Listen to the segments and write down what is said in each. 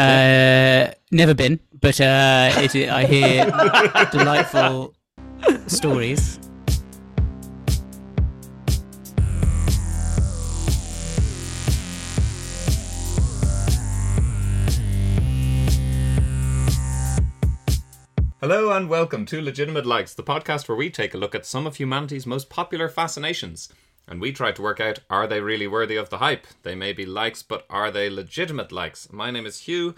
Uh, never been, but uh, it, I hear delightful stories. Hello and welcome to Legitimate Likes, the podcast where we take a look at some of humanity's most popular fascinations. And we try to work out are they really worthy of the hype? They may be likes, but are they legitimate likes? My name is Hugh,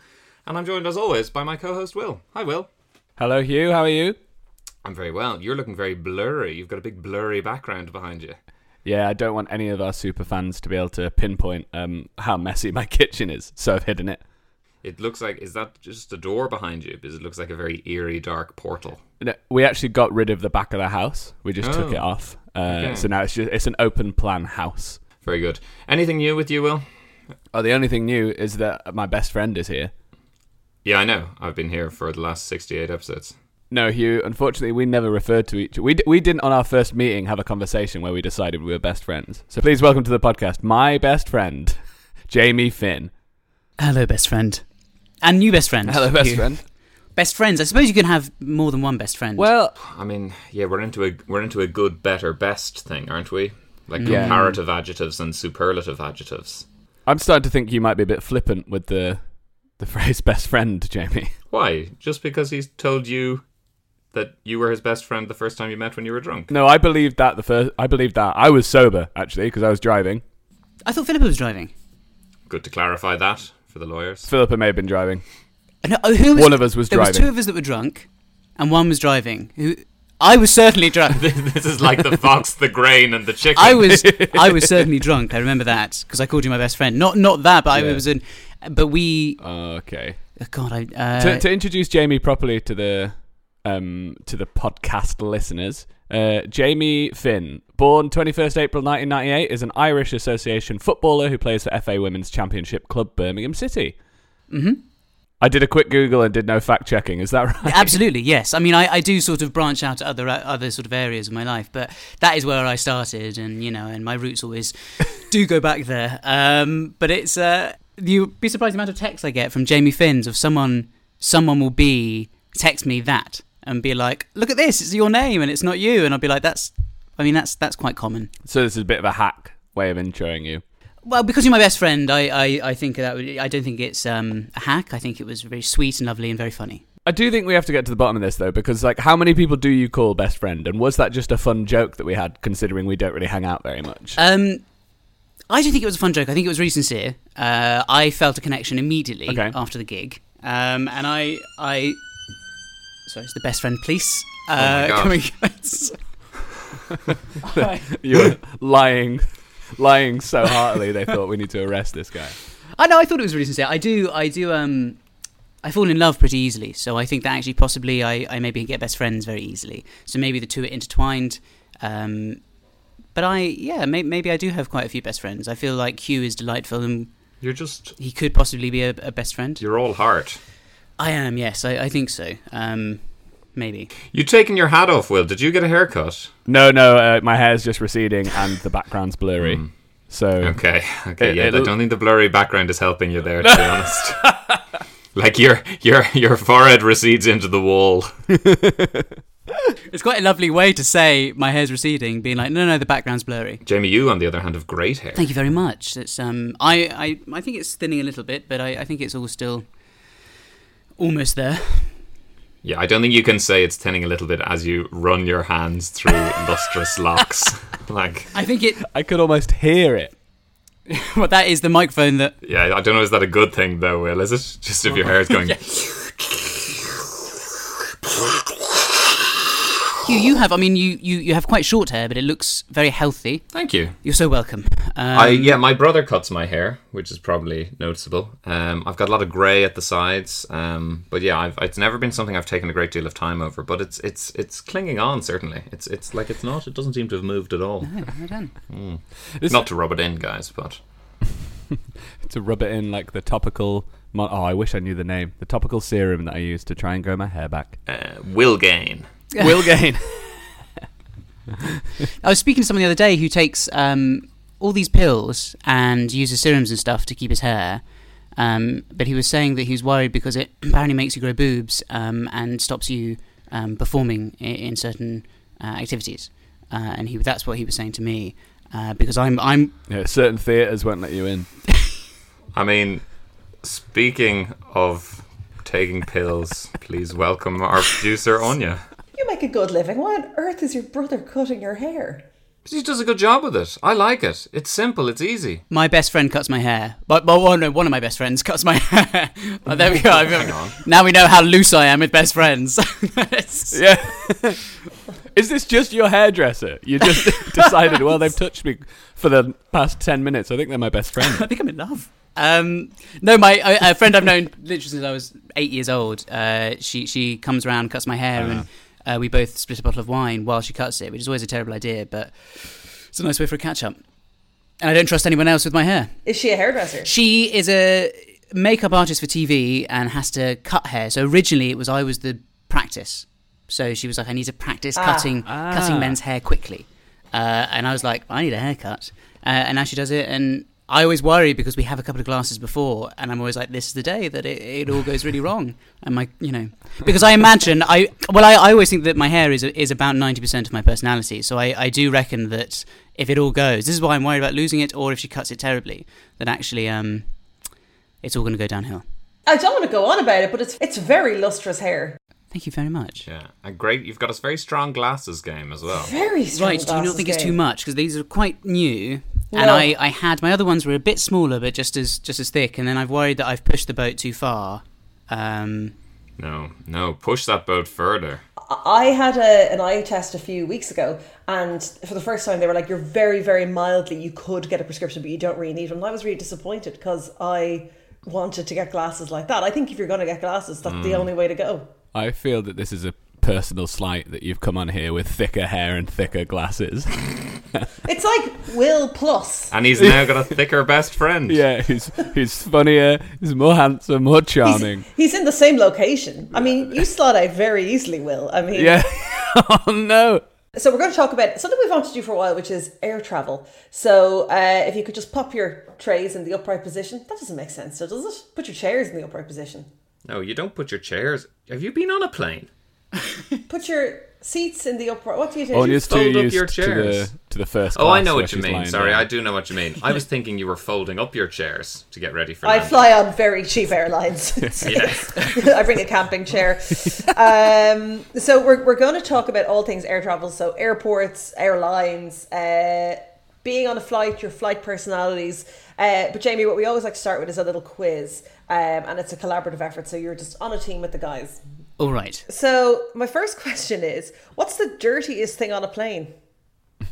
and I'm joined as always by my co host Will. Hi, Will. Hello, Hugh. How are you? I'm very well. You're looking very blurry. You've got a big blurry background behind you. Yeah, I don't want any of our super fans to be able to pinpoint um, how messy my kitchen is, so I've hidden it. It looks like, is that just a door behind you? Because it looks like a very eerie, dark portal. No, We actually got rid of the back of the house. We just took Oh. it off. Uh, Okay. So now it's just it's an open plan house. Very good. Anything new with you, Will? Oh, the only thing new is that my best friend is here. Yeah, I know. I've been here for the last 68 episodes. No, Hugh. Unfortunately, we never referred to each. We d- we didn't on our first meeting have a conversation where we decided we were best friends. So please welcome to the podcast my best friend, Jamie Finn. Hello, best friend. And new best friend. Hello, best You- friend. Best friends. I suppose you can have more than one best friend. Well, I mean, yeah, we're into a we're into a good, better, best thing, aren't we? Like Yeah. comparative adjectives and superlative adjectives. I'm starting to think you might be a bit flippant with the the phrase "best friend," Jamie. Why? Just because he's told you that you were his best friend the first time you met when you were drunk? No, I believed that the first. I believed that I was sober actually because I was driving. I thought Philippa was driving. Good to clarify that for the lawyers. Philippa may have been driving. No, who was, One of us was driving. there was two of us that were drunk, and one was driving. Who? I was certainly drunk. this is like the fox, the grain, and the chicken. I was I was certainly drunk. I remember that because I called you my best friend. Not not that, but Yeah. I was in. But we. Okay. oh, God, I. Uh, to, to introduce Jamie properly to the um to the podcast listeners, uh, Jamie Finn, born 21st April 1998, is an Irish Association footballer who plays for FA Women's Championship club Birmingham City. Mhm. I did a quick Google and did no fact checking. Is that right? Absolutely, yes. I mean, I, I do sort of branch out to other other sort of areas of my life, but that is where I started, and you know, and my roots always do go back there. Um, but it's uh, you'd be surprised the amount of texts I get from Jamie Finns of someone someone will be text me that and be like, "Look at this, it's your name, and it's not you," and I'll be like, "That's, I mean, that's that's quite common." So this is a bit of a hack way of introing you. Well, because you're my best friend, I, I, I think that would, I don't think it's um, a hack. I think it was very sweet and lovely and very funny. I do think we have to get to the bottom of this though, because like, how many people do you call best friend, and was that just a fun joke that we had, considering we don't really hang out very much? Um, I don't think it was a fun joke. I think it was really sincere. Uh, I felt a connection immediately Okay. after the gig, um, and I, I, sorry, it's the best friend police. Oh my Uh, God. coming- you were lying, lying so heartily they thought we need to arrest this guy. I know. I thought it was really sincere. I do. I do. Um, I fall in love pretty easily, so I think that actually possibly I, I maybe get best friends very easily. So maybe the two are intertwined. Um, but I, yeah, may, maybe I do have quite a few best friends. I feel like Hugh is delightful, and You're just he could possibly be a, a best friend. you're all heart. I am. Yes, I, I think so. Um, maybe. You taking your hat off, Will? Did you get a haircut? No, no, uh, my hair's just receding and the background's blurry. So Okay, okay, It- yeah. I it'll- don't think the blurry background is helping you there, to be honest. like your your your forehead recedes into the wall. It's quite a lovely way to say my hair's receding, being like, no, no, the background's blurry. Jamie, you on the other hand have great hair. Thank you very much. It's um, I, I, I think it's thinning a little bit, but I, I think it's all still almost there. Yeah, I don't think you can say it's thinning a little bit as you run your hands through lustrous locks. Like, I think it. I could almost hear it. Well, that is the microphone that. yeah, I don't know. Is that a good thing though, Will? Is it just if your hair is going? You, you have. I mean, you, you, you have quite short hair, but it looks very healthy. Thank you. You're so welcome. Um, I yeah, my brother cuts my hair, which is probably noticeable. Um, I've got a lot of grey at the sides, um, but yeah, I've, it's never been something I've taken a great deal of time over. But it's it's it's clinging on certainly. It's it's like it's not. It doesn't seem to have moved at all. well done. This- Not to rub it in, guys, but to rub it in like the topical. Mo- oh, I wish I knew the name. The topical serum that I use to try and grow my hair back. uh, will gain. Will gain. I was speaking to someone the other day who takes um, all these pills and uses serums and stuff to keep his hair. Um, but he was saying that he was worried because it apparently makes you grow boobs um, and stops you um, performing in, in certain uh, activities. Uh, and he that's what he was saying to me uh, because I'm I'm yeah, certain theatres won't let you in. I mean, speaking of taking pills, please welcome our producer Anya. You make a good living. Why on earth is your brother cutting your hair? She does a good job with it. I like it. It's simple. It's easy. my best friend cuts my hair. But, but well, no, one of my best friends cuts my hair. but there we go. on. Now we know how loose I am with best friends. Yeah. Is this just your hairdresser? You just decided, well, they've touched me for the past 10 minutes. I think they're my best friend. I think I'm in love. Um, no, my a, a friend I've known literally since I was eight years old. Uh, she she comes around, cuts my hair, and uh, we both split a bottle of wine while she cuts it, which is always a terrible idea, but it's a nice way for a catch up. And I don't trust anyone else with my hair. Is she a hairdresser? She is a makeup artist for TV and has to cut hair. So originally it was I was the practice. So she was like, I need to practice cutting cutting men's hair quickly. Uh, and I was like, I need a haircut. Uh, and now she does it. And I always worry because we have a couple of glasses before, and I'm always like, this is the day that it, it all goes really wrong. And my, you know, because I imagine I well, I, I always think that my hair is is about ninety percent of my personality. So I, I do reckon that if it all goes, this is why I'm worried about losing it, or if she cuts it terribly, that actually um, it's all going to go downhill. I don't want to go on about it, but it's it's very lustrous hair. Thank you very much. Yeah, and great. You've got a very strong glasses game as well. Very strong. Right, do you not glasses think it's too much? Because these are quite new, and No. I, I had my other ones were a bit smaller, but just as just as thick. And then I've worried that I've pushed the boat too far. Um, No, no, push that boat further. I had a, an eye test a few weeks ago, and for the first time, they were like, "You're very, very mildly. You could get a prescription, but you don't really need one." And I was really disappointed because I wanted to get glasses like that. I think if you're going to get glasses, that's Mm. the only way to go. I feel that this is a personal slight that you've come on here with thicker hair and thicker glasses. It's like Will Plus. And he's now got a thicker best friend. yeah, he's, he's funnier, he's more handsome, more charming. He's in the same location. I mean, you slot out very easily, Will. I mean, Yeah. oh, no. So we're going to talk about something we've wanted to do for a while, which is air travel. So uh, if you could just pop your trays in the upright position, that doesn't make sense, so does it? Put your chairs in the upright position. No, you don't put your chairs. Have you been on a plane? Put your seats in the upright. What do you do? Anya's too fold up used your to chairs? the, to the first Oh, I know what you mean. Sorry, down. I do know what you mean. I was thinking you were folding up your chairs to get ready for I landing. fly on very cheap airlines. Yeah. I bring a camping chair. Um, so we're, we're going to talk about all things air travel. So airports, airlines, uh, being on a flight, your flight personalities. Uh, but Jamie, what we always like to start with is a little quiz, um, and it's a collaborative effort. So you're just on a team with the guys. All right. So my first question is, what's the dirtiest thing on a plane?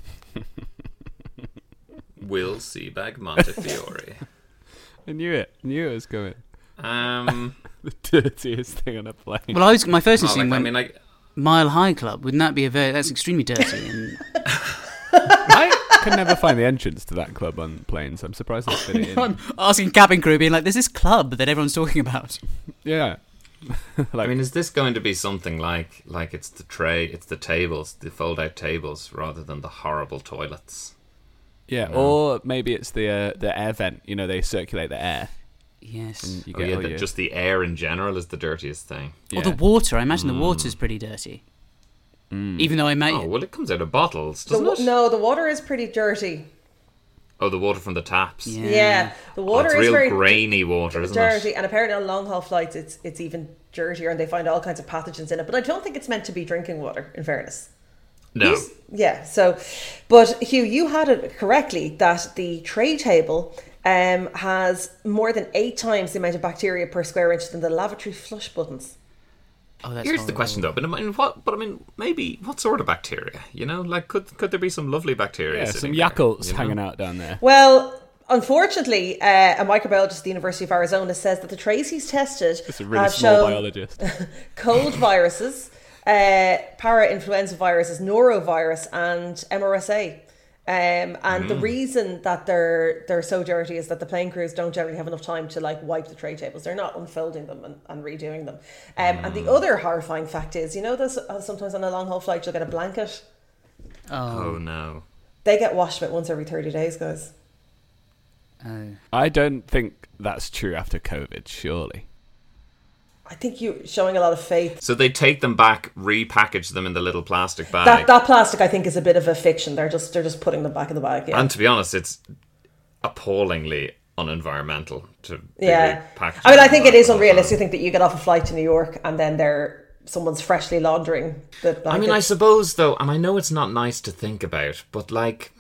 Will Seabag Montefiore. I knew it. I knew it was coming. Um, The dirtiest thing on a plane. Well, I was my first oh, like, instinct I mean, like, Mile High Club. Wouldn't that be a very? That's extremely dirty. And I can never find the entrance to that club on planes. I'm surprised they fit it in. I'm asking cabin crew, being like, "There's this club that everyone's talking about." Yeah. I mean, is this going to be something like like it's the tray, it's the tables, the fold-out tables, rather than the horrible toilets? Yeah, mm. or maybe it's the uh, the air vent. You know, they circulate the air. Yes. And you Oh, yeah, all the, your- just the air in general is the dirtiest thing. Or the water. I imagine the mm. water's pretty dirty. Mm. Even though I might. Oh well, it comes out of bottles, doesn't wa- it? no, the water is pretty dirty. Oh, the water from the taps. Yeah. Yeah, the Oh, water it's is real very grainy water, isn't dirty, it? and apparently on long haul flights, it's it's even dirtier, and they find all kinds of pathogens in it. But I don't think it's meant to be drinking water. In fairness. No. Yeah. So, but Hugh, you had it correctly that the tray table um, has more than eight times the amount of bacteria per square inch than the lavatory flush buttons. Oh, that's Here's the question though, but I mean, what? But I mean, maybe what sort of bacteria? You know, like could could there be some lovely bacteria? yeah, sitting some there, Yakults you know? hanging out down there. Well, unfortunately, uh, a microbiologist at the University of Arizona says that the trays he's tested It's a really have small shown biologist. cold viruses, uh, para-influenza viruses, norovirus, and MRSA. Um, and Mm. the reason that they're they're so dirty is that the plane crews don't generally have enough time to like wipe the tray tables. They're not unfolding them and, and redoing them. Um, And Mm. the other horrifying fact is, you know, there's uh, sometimes on a long haul flight you'll get a blanket. Oh no. They get washed about once every thirty days, guys. Oh. I don't think that's true after COVID. Surely. I think you're showing a lot of faith. So they take them back, repackage them in the little plastic bag. That that plastic, I think, is a bit of a fiction. They're just they're just putting them back in the bag. Yeah. And to be honest, it's appallingly unenvironmental to Yeah. repackaged I mean, I think it is unrealistic to think that you get off a flight to New York and then they're someone's freshly laundering the blankets. I mean, I suppose though, and I know it's not nice to think about, but like,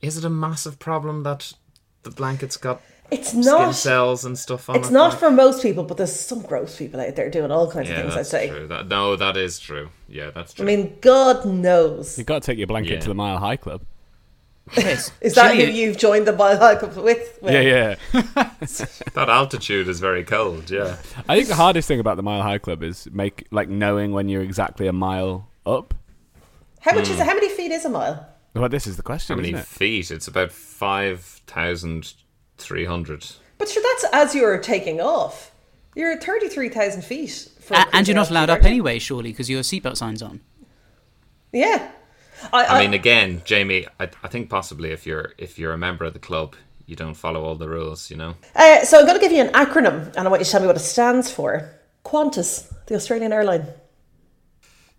is it a massive problem that the blankets got it's skin not. cells and stuff on It's it? not like? for most people, but there's some gross people out there doing all kinds Yeah, of things. I'd say. true. That, no, that is true. Yeah, that's true. I mean, God knows. You've got to take your blanket Yeah. to the Mile High Club. Chris, Is that chilli- who you've joined the Mile High Club with? with? Yeah, yeah. that altitude is very cold. Yeah. I think the hardest thing about the Mile High Club is make like knowing when you're exactly a mile up. How much is hmm. it? How many feet is a mile? Well, this is the question. How many isn't it? feet? It's about five thousand three hundred. But sure, that's as you're taking off. You're at thirty-three thousand feet. For A- and you're not allowed up anyway, surely, because your seatbelt sign's on. Yeah. I, I mean, again, Jamie, I, I think possibly if you're if you're a member of the club, you don't follow all the rules. You know. Uh, so I'm going to give you an acronym, and I want you to tell me what it stands for. Qantas, the Australian airline,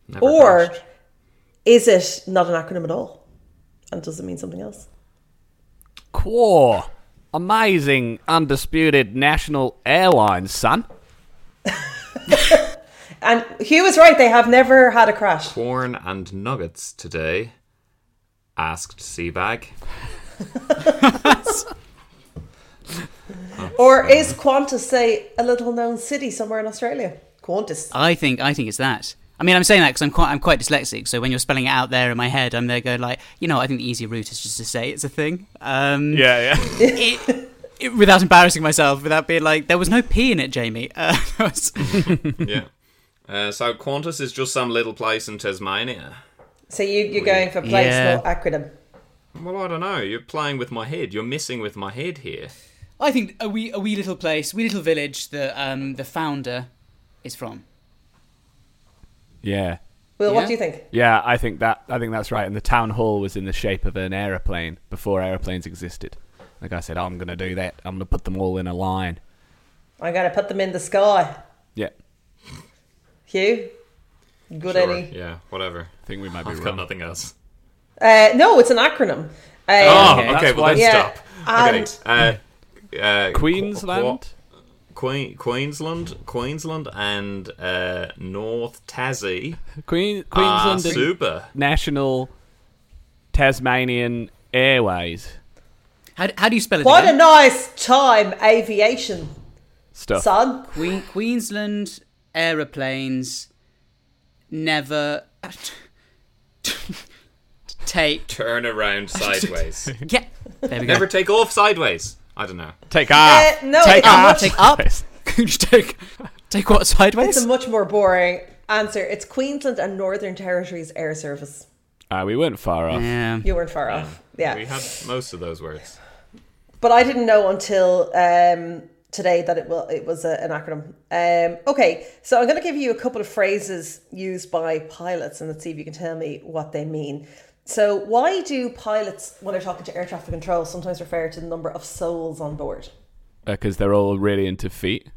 Never or crashed. is it not an acronym at all? And does it mean something else? Quor. Amazing, undisputed national airlines, son. And Hugh was right; they have never had a crash. corn and nuggets today? Asked Seabag. Or is Qantas, say, a little-known city somewhere in Australia? Qantas. I think I think it's that. I mean, I'm saying that because I'm quite I'm quite dyslexic. So when you're spelling it out there in my head, I'm there going like, you know, I think the easier route is just to say it's a thing. Um, Yeah, yeah. it, it, without embarrassing myself, without being like, there was no P in it, Jamie. Uh, was- yeah. Uh, so Qantas is just some little place in Tasmania. So you, you're going for place, Yeah. no acronym. Well, I don't know. You're playing with my head. You're messing with my head here. I think a wee a wee little place, wee little village that um, the founder is from. Yeah. Well, Yeah. what do you think? Yeah, I think that I think that's right. And the town hall was in the shape of an aeroplane before aeroplanes existed. The guy said, "I'm going to do that. I'm going to put them all in a line." I'm going to put them in the sky. Yeah, Hugh? Good Sure, any? Yeah, whatever. I think we might be I've got nothing else. Uh, no, it's an acronym. Uh, Oh, okay. okay, well why- then Yeah, stop. Okay. and- Uh, uh, Queensland. Queen, Queensland, Queensland, and uh, North Tassie. Queen Queensland and super. National Tasmanian Airways How, how do you spell it? What a nice time, aviation, stuff. son. Queen, Queensland aeroplanes never take Turn around sideways. get. There we go. Never take off sideways. I don't know. Take off. Uh, no, take it's off. take up. take take what sideways? It's a much more boring answer. It's Queensland and Northern Territories Air Service. Ah, we weren't far off. yeah. You weren't far off. Yeah. We had most of those words. but I didn't know until um, today that it will it was a, an acronym. Um, okay, so I'm going to give you a couple of phrases used by pilots, and let's see if you can tell me what they mean. So why do pilots, when they're talking to air traffic control, sometimes refer to the number of souls on board? Uh, because they're all really into feet.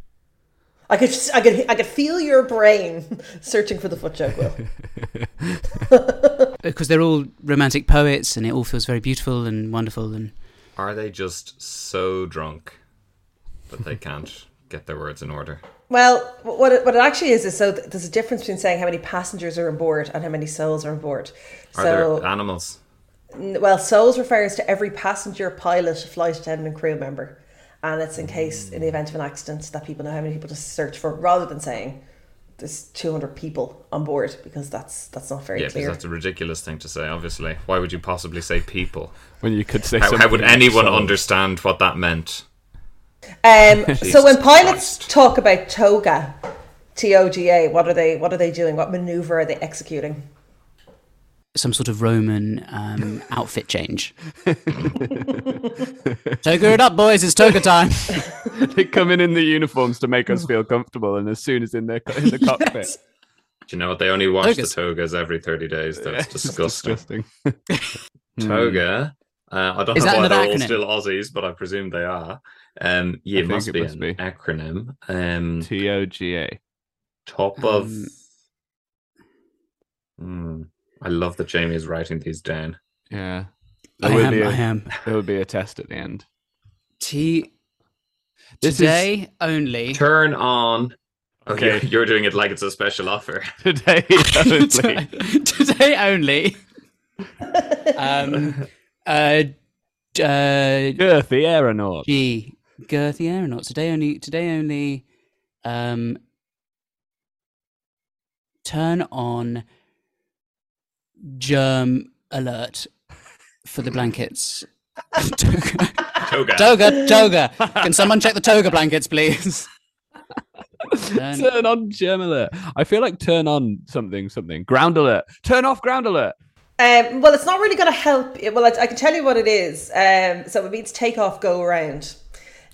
I could, I could, I could feel your brain searching for the foot joke. Will. Because they're all romantic poets, and it all feels very beautiful and wonderful. And Are they just so drunk that they can't get their words in order? Well, what it, what it actually is is so th- there's a difference between saying how many passengers are on board and how many souls are on board. Are so, there animals? n- well, souls refers to every passenger, pilot, flight attendant, and crew member, and it's in case in the event of an accident that people know how many people to search for, rather than saying there's 200 people on board because that's that's not very Yeah, because clear. that's a ridiculous thing to say. Obviously, why would you possibly say people? When you could say How, how would anyone souls. understand what that meant? Um, so when pilots Christ. talk about toga, T O G A, what are they? What are they doing? What maneuver are they executing? some sort of Roman um, outfit change. toga it up, boys! It's toga time. they come in in the uniforms to make us feel comfortable, and as soon as in the in the cockpit, Do you know what? They only wash Togas. the togas every 30 days. That's It's disgusting. disgusting. Toga. Uh, I don't Is know that why they're another all still Aussies, but I presume they are. Um, yeah, it must it be must an be. acronym. Um, T O G A. top of. Um, Hmm. I love that Jamie is writing these down. Yeah. I There will am. be a- I am. There will be a test at the end. T. This is- Today only. Turn on. Okay, Okay. you're doing it like it's a special offer. Today only. Today only. Um. Uh. Uh. Girthy aeronaut. G. Girthy aeronaut. Today only. Today only. Um. Turn on. Germ alert for the blankets. toga, Toga. toga, toga. Can someone check the toga blankets, please? Turn- Turn on germ alert. I feel like turn on something, something. Ground alert. Turn off ground alert. Um, well, it's not really going to help. Well, I, I can tell you what it is. Um, so it means take off, go around,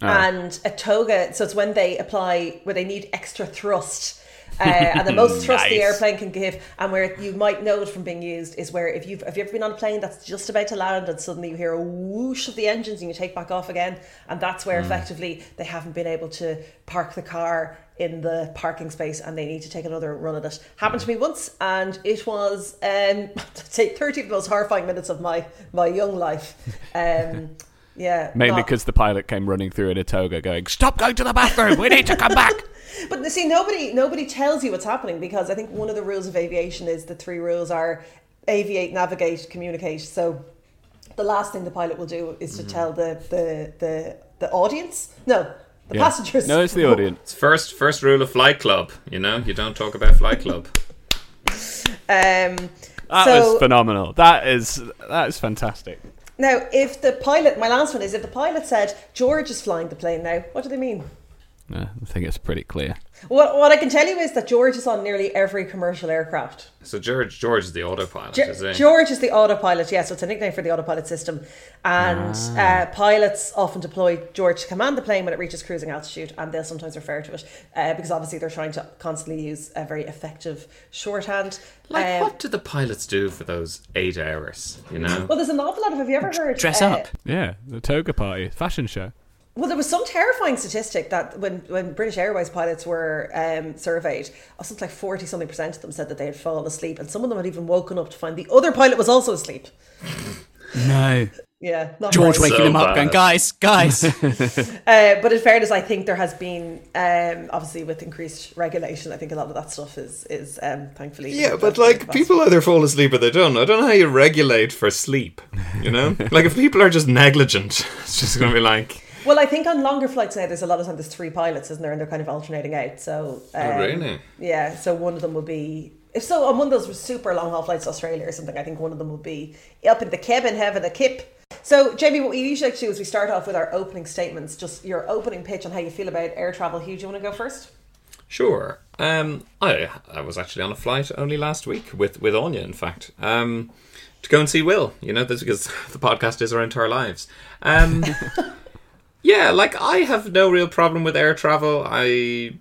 and a toga. So it's when they apply where they need extra thrust. Uh, and the most thrust the airplane can give, and where you might know it from being used, is where if you've have you ever been on a plane that's just about to land and suddenly you hear a whoosh of the engines and you take back off again, and that's where effectively they haven't been able to park the car in the parking space and they need to take another run at it. Happened to me once, and it was um, say thirty of the most horrifying minutes of my my young life. Um, yeah, Mainly because the pilot came running through in a toga going, Stop going to the bathroom. We need to come back. But see, nobody nobody tells you what's happening because I think one of the rules of aviation is the three rules are aviate, navigate, communicate. So the last thing the pilot will do is to tell the the the, the audience, no, the Yeah. passengers. No, it's the audience. It's first first rule of Flight Club. You know, you don't talk about Flight Club. Um, That so was phenomenal. That is that is fantastic. now, if the pilot, my last one is if the pilot said George is flying the plane now, what do they mean? Yeah, I think it's pretty clear. What what I can tell you is that George is on nearly every commercial aircraft. So George George is the autopilot, Ge- is he? George is the autopilot, yeah, so it's a nickname for the autopilot system. And uh, pilots often deploy George to command the plane when it reaches cruising altitude, and they'll sometimes refer to it uh, because obviously they're trying to constantly use a very effective shorthand. Like, Um, what do the pilots do for those eight hours? You know, Well, there's an awful lot of. Have you ever heard? Dress uh, up. Yeah, the toga party, fashion show. Well, there was some terrifying statistic that when, when British Airways pilots were um, surveyed, oh, something like 40 something percent of them said that they had fallen asleep, and some of them had even woken up to find the other pilot was also asleep. No. Yeah, not George very- waking So them up, bad. going, guys, guys. Uh, but in fairness, I think there has been, um, obviously, with increased regulation, I think a lot of that stuff is, is um, thankfully. Yeah, but like people either fall asleep or they don't. I don't know how you regulate for sleep. You know, like if people are just negligent, it's just gonna be like, Well, I think on longer flights now, there's a lot of time there's three pilots, isn't there? And they're kind of alternating out. So, um, Oh, really? Yeah. So one of them will be. If so, on one of those super long haul flights to Australia or something, I think one of them will be up in the cabin having a kip. So, Jamie, what we usually like to do is we start off with our opening statements, just your opening pitch on how you feel about air travel. Hugh, do you want to go first? sure. Um, I I was actually on a flight only last week with with Anya, in fact. Um, to go and see Will. You know, this because the podcast is our entire lives. Um, yeah, like I have no real problem with air travel. I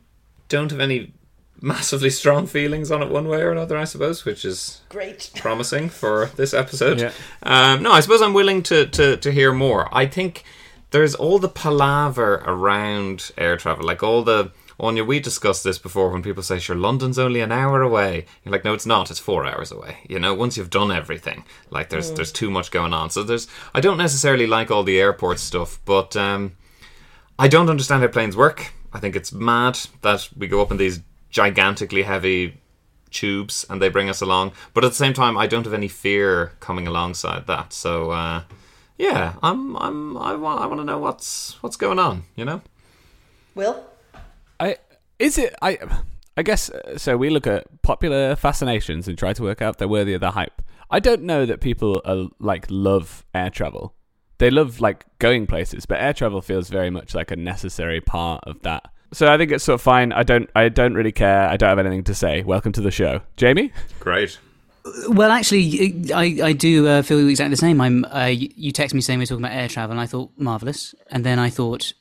don't have any massively strong feelings on it one way or another, I suppose, which is Great. promising for this episode. Yeah. Um, no, I suppose I'm willing to, to, to hear more. I think there's all the palaver around air travel, like all the. Anya, we discussed this before when people say, sure, London's only an hour away. You're like, no, it's not. It's four hours away. You know, once you've done everything, like there's there's too much going on. So there's, I don't necessarily like all the airport stuff, but um, I don't understand how planes work. I think it's mad that we go up in these gigantically heavy tubes and they bring us along. But at the same time, I don't have any fear coming alongside that. So uh, yeah, I'm I'm I want I want to know what's what's going on. You know. Will? I is it I I guess uh, so we look at popular fascinations and try to work out if they're worthy of the hype. I don't know that people are, like love air travel. They love like going places, but air travel feels very much like a necessary part of that. So I think it's sort of fine. I don't I don't really care. I don't have anything to say. Welcome to the show. Jamie? Great. Well, actually, I, I do uh, feel exactly the same. I'm. Uh, you text me saying we're talking about air travel, and I thought marvelous, and then I thought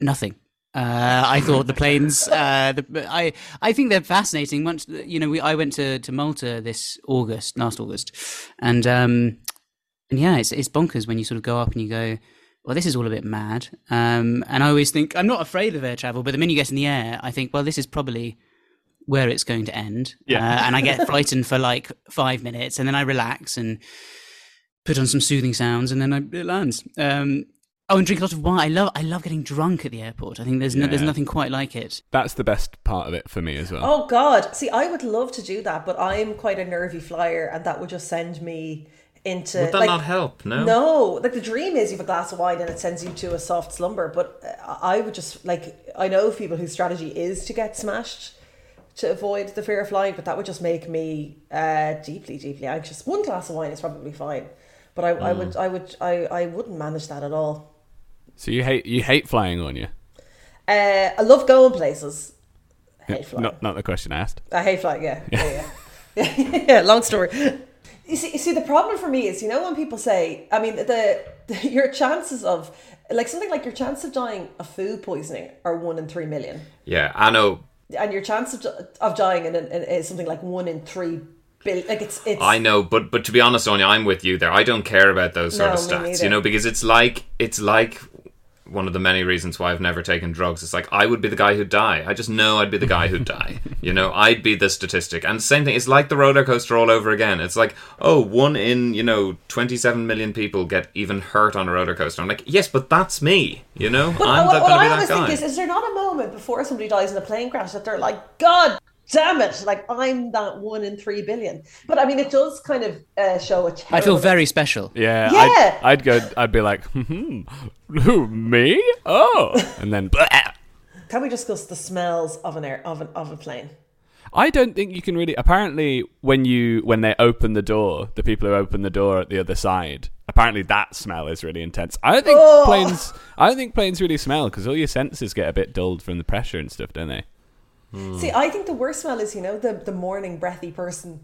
nothing. Uh, I thought the planes. Uh, the, I I think they're fascinating. Once you know, we I went to, to Malta this August, last August, and um, and yeah, it's it's bonkers when you sort of go up and you go, well, this is all a bit mad. Um, and I always think I'm not afraid of air travel, but the minute you get in the air, I think, well, this is probably where it's going to end. Yeah. Uh, and I get frightened for like five minutes, and then I relax and put on some soothing sounds, and then I, it lands. Um, oh, and drink a lot of wine. I love I love getting drunk at the airport. I think there's no, there's nothing quite like it. That's the best part of it for me as well. Oh God! See, I would love to do that, but I'm quite a nervy flyer, and that would just send me into. Would that like, not help? No. No, like the dream is you have a glass of wine and it sends you to a soft slumber. But uh, I would just like I know people whose strategy is to get smashed to avoid the fear of flying, but that would just make me uh, deeply, deeply anxious. One glass of wine is probably fine, but I, I would, I would, I, I wouldn't manage that at all. So you hate you hate flying on you? Uh, I love going places. I hate flying. Not not the question I asked. I hate flying. Yeah, yeah, yeah. yeah, yeah, Long story. You see, you see, the problem for me is, you know, when people say, I mean, the, the your chances of like something like your chance of dying of food poisoning are one in three million, Yeah, I know. and your chance of, of dying in, in, is something like one in three billion. Like it's it's. I know, but but to be honest, Anya, I'm with you there. I don't care about those sort No, of stats, neither. you know, because it's like it's like one of the many reasons why I've never taken drugs. It's like I would be the guy who'd die. I just know I'd be the guy who'd die. You know, I'd be the statistic. And the same thing. It's like the roller coaster all over again. It's like oh, one in you know 27 million people get even hurt on a roller coaster. I'm like, yes, but that's me. You know, But I'm what, going what to be I that always guy. think is, is there not a moment before somebody dies in a plane crash that they're like, God damn it, like I'm that one in three billion. But I mean, it does kind of uh, show a I feel very special. Yeah, Yeah. I'd, I'd go. I'd be like, hmm, who me? Oh, and then blah. Can we discuss the smells of an air of an of a plane? I don't think you can really. Apparently, when you when they open the door, the people who open the door at the other side, apparently that smell is really intense. I don't think Oh. planes. I don't think planes really smell because all your senses get a bit dulled from the pressure and stuff, don't they? See, I think the worst smell is you know the the morning breathy person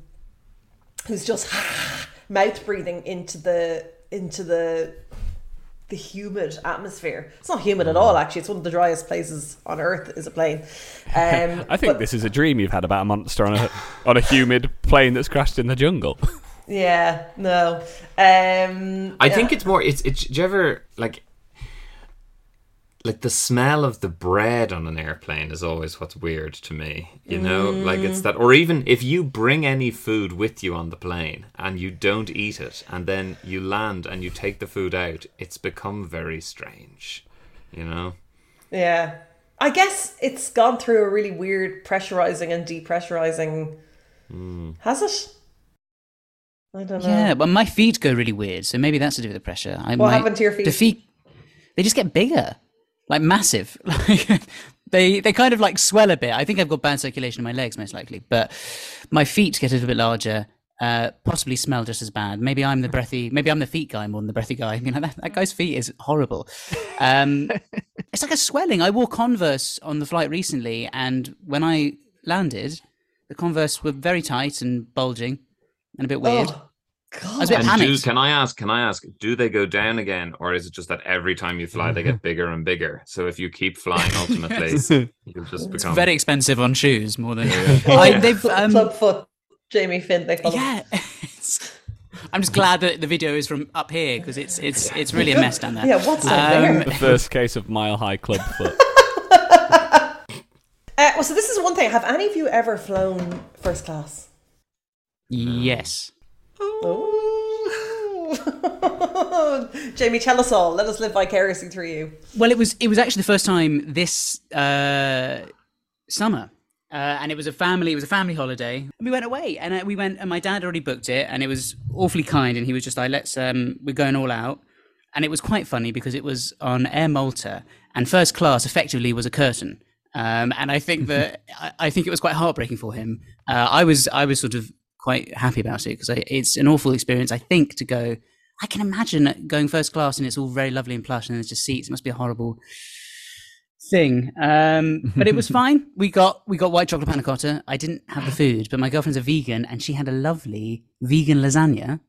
who's just mouth breathing into the into the the humid atmosphere. It's not humid at all, actually. It's one of the driest places on earth. Is a plane. Um, I think but- this is a dream you've had about a monster on a on a humid plane that's crashed in the jungle. Yeah, no. Um, I think it's more. It's. it's do you ever like? Like the smell of the bread on an airplane is always what's weird to me. You know, like it's mm. that, or even if you bring any food with you on the plane and you don't eat it, and then you land and you take the food out, it's become very strange. You know. Yeah. I guess it's gone through a really weird pressurizing and depressurizing. Hmm. Has it? I don't know. Yeah, but my feet go really weird, so maybe that's to do with the pressure. I, What my- happened to your feet? The feet, they just get bigger, like massive. Like they they kind of like swell a bit. I think I've got bad circulation in my legs, most likely, but my feet get a little bit larger. Uh, possibly smell just as bad. Maybe I'm the breathy. Maybe I'm the feet guy more than the breathy guy. You know that, that guy's feet is horrible. Um, it's like a swelling. I wore Converse on the flight recently, and when I landed, the Converse were very tight and bulging and a bit weird. Oh. I was a bit And do, can I ask? Can I ask? Do they go down again, or is it just that every time you fly, they get bigger and bigger? So if you keep flying, ultimately, you'll just become Very expensive on shoes, more than. I, they've, Club, um, club foot, Jamie Finn. They call yeah. It's- I'm just glad that the video is from up here because it's it's it's really a mess down there. Yeah, what's Um, there? The first case of mile high club foot. Uh, well, so this is one thing. Have any of you ever flown first class? Yes. Jamie, tell us all. Let us live vicariously through you. Well, it was it was actually the first time this uh, summer, uh, and it was a family. It was a family holiday. And we went away, and uh, we went, and my dad already booked it, and it was awfully kind, and he was just like, "Let's, um, we're going all out." And it was quite funny because it was on Air Malta, and first class effectively was a curtain. Um, and I think that I, I think it was quite heartbreaking for him. Uh, I was I was sort of quite happy about it because it's an awful experience. I think to go. I can imagine going first class and it's all very lovely and plush and there's just seats. It must be a horrible thing. Um, but it was fine. We got we got white chocolate panna cotta. I didn't have the food, but my girlfriend's a vegan and she had a lovely vegan lasagna.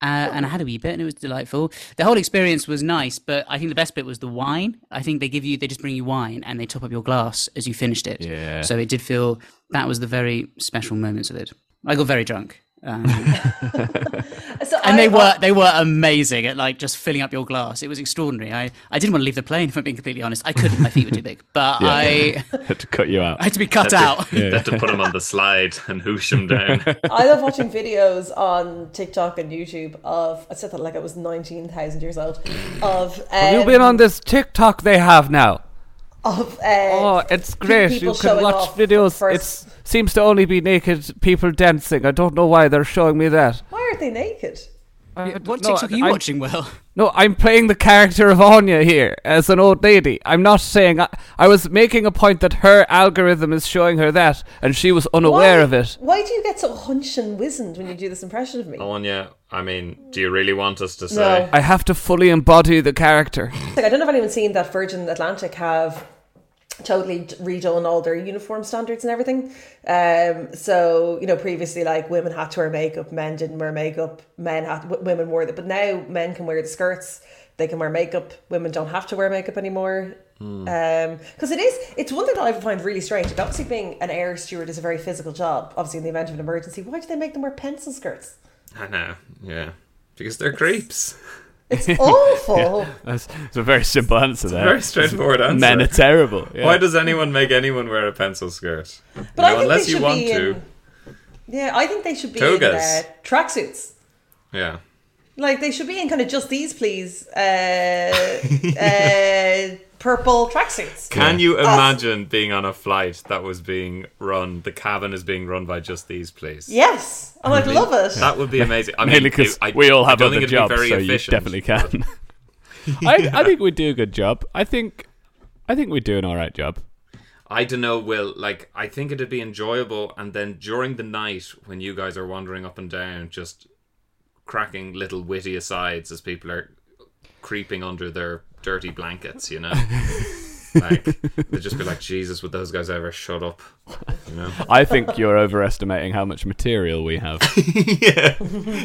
Uh, and I had a wee bit, and it was delightful. The whole experience was nice, but I think the best bit was the wine. I think they give you, they just bring you wine, and they top up your glass as you finished it. Yeah. So it did feel that was the very special moments of it. I got very drunk. Um, So and I- they were I- they were amazing at like just filling up your glass. It was extraordinary. I, I didn't want to leave the plane if I'm being completely honest. I couldn't. My feet were too big, but I Had to cut you out. I had to be cut out. They have to put them on the slide and hoosh them down. I love watching videos on TikTok and YouTube of I said that like I was nineteen thousand years old of um, Have you been on this TikTok they have now? Of uh, Oh, it's great. You can watch videos. It seems to only be naked people dancing. I don't know why they're showing me that. why aren't they naked? I What don't know. TikTok are you I'm- watching, Will? No, I'm playing the character of Anya here as an old lady. I'm not saying. I, I was making a point that her algorithm is showing her that, and she was unaware Why- of it. Why do you get so hunched and wizened when you do this impression of me? Oh, Anya, I mean, do you really want us to No. say? I have to fully embody the character. Like I don't know if anyone's seen that Virgin Atlantic have totally redone all their uniform standards and everything. Um, so you know, previously like women had to wear makeup, men didn't wear makeup. Men had women wore it, but now men can wear the skirts. They can wear makeup. Women don't have to wear makeup anymore. um Because it is, it's one thing that I find really strange. Obviously, being an air steward is a very physical job. Obviously, in the event of an emergency, why do they make them wear pencil skirts? I know, yeah. Because they're creeps. It's awful. That's, that's a very simple answer there. Very straightforward answer. Men are terrible. yeah. Why does anyone make anyone wear a pencil skirt? But You know, unless you want be to. in. Yeah, I think they should be Togas. in uh, tracksuits. Yeah. Like they should be in kind of just these, please. Uh, uh, purple tracksuits. Can you imagine being on a flight that was being run? The cabin is being run by just these, please. Yes, and I'd love it. That would be amazing. I mean, because we all I have don't other think it'd be jobs, very so you definitely but- can. I, I think we do a good job. I think, I think we do an all right job. I don't know, Will. Like, I think it'd be enjoyable, and then during the night when you guys are wandering up and down, just cracking little witty asides as people are creeping under their dirty blankets, you know. like they'd just be like, Jesus, would those guys ever shut up? You know. I think you're overestimating how much material we have. yeah.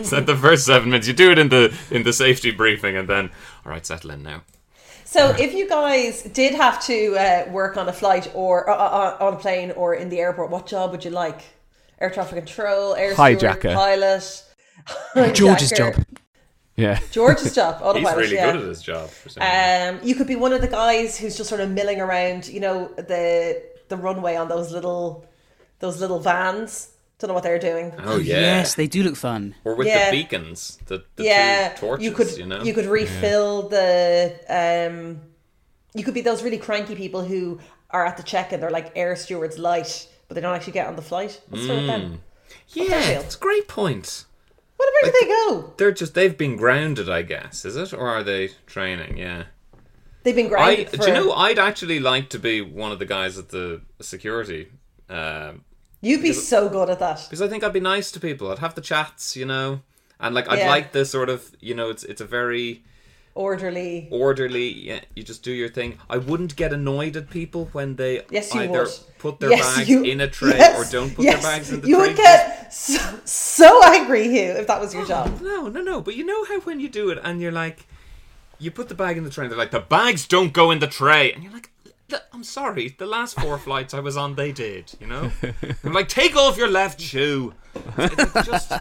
So the first seven minutes, you do it in the in the safety briefing, and then, all right, settle in now. So, if you guys did have to uh, work on a flight or uh, uh, on a plane or in the airport, what job would you like? Air traffic control, air steward, Hijacker. pilot. George's job. Yeah. George's job. He's Autopilot. really yeah. good at his job. for some. Um, you could be one of the guys who's just sort of milling around, you know, the the runway on those little those little vans. Don't know what they're doing. oh yeah. Yes, they do look fun. Or with Yeah. the beacons, the, the yeah, two torches, you could you know. could refill the um, you could be those really cranky people who are at the check and they're like air stewards light, but they don't actually get on the flight. What's mm. with them? yeah, it's a great point. Where did they go? They're just they've been grounded, I guess, is it, or are they training? Yeah. They've been I grounded for. do you know I'd actually like to be one of the guys at the security. Um, You'd be so good at that. because I think I'd be nice to people. I'd have the chats, you know, and like I'd Yeah. like the sort of you know it's it's a very Orderly. orderly. Yeah, you just do your thing. I wouldn't get annoyed at people when they Yes, you either would. put their Yes, bags you- in a tray yes, or don't put yes. their bags in the You tray. would get so, so angry, Hugh, if that was your oh, job. No, no, no. But you know how when you do it and you're like, you put the bag in the tray, and they're like, the bags don't go in the tray, and you're like. I'm sorry. The last four flights I was on, they did. You know. I'm like, take off your left shoe. It's just,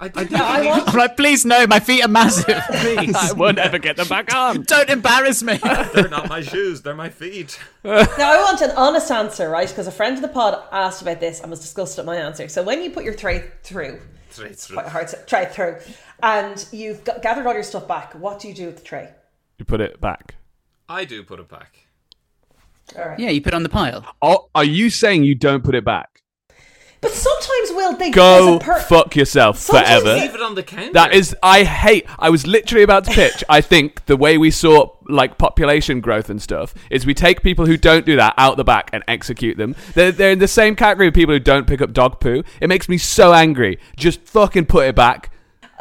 I, think I you want- I'm like, please no, my feet are massive. Please, I won't ever get them back on. don't embarrass me. they're not my shoes. They're my feet. Now I want an honest answer, right? Because a friend of the pod asked about this and was disgusted at my answer. So when you put your tray through, Straight through. quite hard to tray through, and you've got, gathered all your stuff back, what do you do with the tray? You put it back. I do put it back. All right. yeah, you put it on the pile. Oh, are you saying you don't put it back? But sometimes, Will, they Go a per- fuck yourself Sometimes forever. Leave it on the counter. That is, I hate. I was literally about to pitch. I think the way we sort like population growth and stuff is we take people who don't do that out the back and execute them. They're, they're in the same category of people who don't pick up dog poo. It makes me so angry. Just fucking put it back.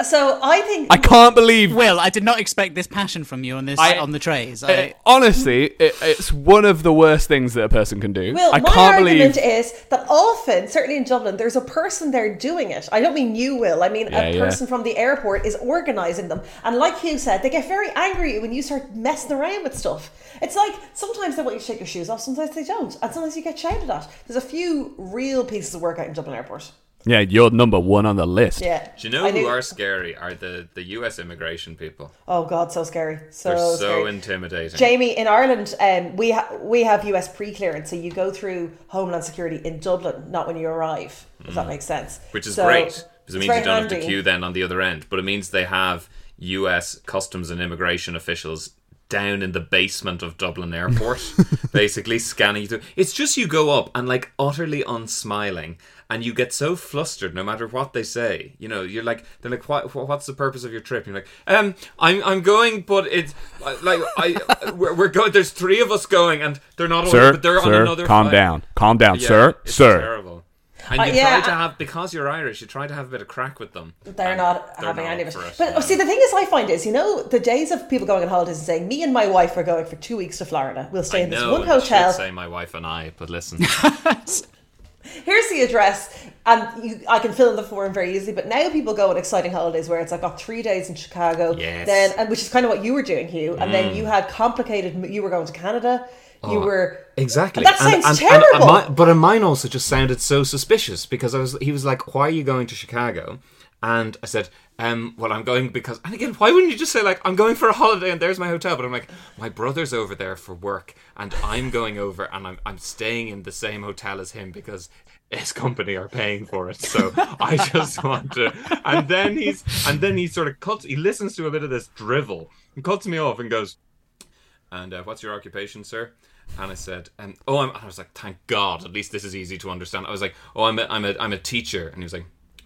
So I think I can't believe. Will, I did not expect this passion from you on this I- on the trays. Uh, I, honestly, it, it's one of the worst things that a person can do. Will, I my can't argument believe. is that often, certainly in Dublin, there's a person there doing it. I don't mean you, Will. I mean Yeah, a yeah. person from the airport is organising them. And like Hugh said, they get very angry when you start messing around with stuff. It's like sometimes they want you to take your shoes off, sometimes they don't. And sometimes you get shouted at. There's a few real pieces of work out in Dublin Airport. Yeah, you're number one on the list. Yeah. Do you know I who knew- are scary? Are the, the US immigration people. Oh, God, so scary. So, They're so scary. intimidating. Jamie, in Ireland, um, we ha- we have US pre-clearance, so you go through Homeland Security in Dublin, not when you arrive. If that makes sense. which is So, great because it it's means very you don't have to handy. queue then on the other end. But it means they have U.S. customs and immigration officials down in the basement of Dublin Airport, basically scanning you through. It's just you go up and like utterly unsmiling, and you get so flustered no matter what they say. You know, you're like, they're like, what, what's the purpose of your trip? And you're like, um, I'm I'm going, but it's like I we're, we're going. There's three of us going, and they're not all, Sir, but they're on sir, another. calm flight. down, calm down, Yeah, sir, it's sir. Terrible. And Uh, you yeah, try to have because you're Irish, you try to have a bit of crack with them. They're not they're having not any of it. But no. see, the thing is, I find is, you know, the days of people going on holidays and saying, "Me and my wife are going for two weeks to Florida. We'll stay I in this know, one and I should hotel. Say my wife and I, but listen, Here's the address." And you, I can fill in the form very easily. But now people go on exciting holidays where it's like got three days in Chicago, Yes. then and which is kind of what you were doing, Hugh. And then Mm. you had complicated. You were going to Canada. You were exactly. That sounds and, terrible. mi- but and mine also just sounded so suspicious because I was. He was like, "Why are you going to Chicago?" And I said, um, well, I'm going because, and again, why wouldn't you just say, like, I'm going for a holiday and there's my hotel? But I'm like, my brother's over there for work and I'm going over and I'm, I'm staying in the same hotel as him because his company are paying for it. So I just want to. And then he's, and then he sort of cuts, he listens to a bit of this drivel and cuts me off and goes, and uh, what's your occupation, sir? And I said, um, oh, I'm, I was like, thank God, at least this is easy to understand. I was like, oh, I'm a, I'm a, I'm a teacher. And he was like,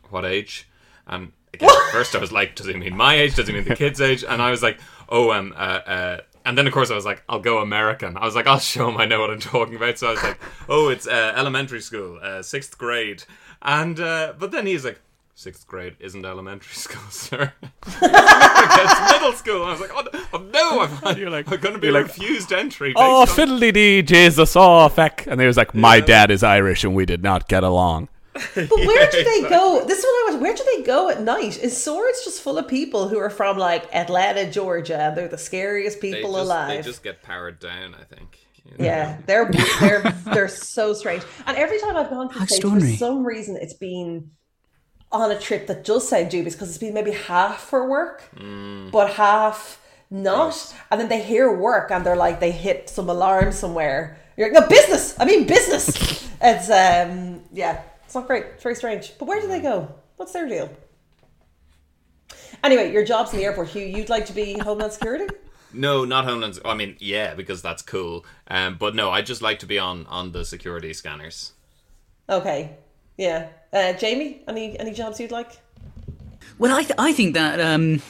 what age? And again, at first I was like, does he mean my age? Does he mean the kid's age? And I was like, oh, um, uh, uh, and then of course I was like, I'll go American. I was like, I'll show him I know what I'm talking about. So I was like, oh, it's uh, elementary school, uh, sixth grade. And uh, but then he's like, sixth grade isn't elementary school, sir. it's middle school. I was like, oh, oh no, I'm, You're like- I'm going to be like, refused entry. Oh, fiddly dee, Jesus, oh, feck. And he was like, my dad is Irish and we did not get along. But where do they go? This is what I was. Where do they go at night? Is Swords just full of people who are from like Atlanta, Georgia, and they're the scariest they people just, alive? They just get powered down, I think. you know? Yeah, they're they're they're so strange. And every time I've gone to the States, for some reason, it's been on a trip that does sound dubious because it's been maybe half for work, but half not. And then they hear work and they're like they hit some alarm somewhere. You're like, no business. I mean business. it's um yeah, it's not great. It's very strange. But where do they go? What's their deal? Anyway, your job's in the airport. Hugh, you'd like to be Homeland Security? No, not Homeland. I mean, yeah, because that's cool. Um, but no, I just like to be on on the security scanners. Okay, yeah. Uh, Jamie, any any jobs you'd like? Well, I, th- I think that um,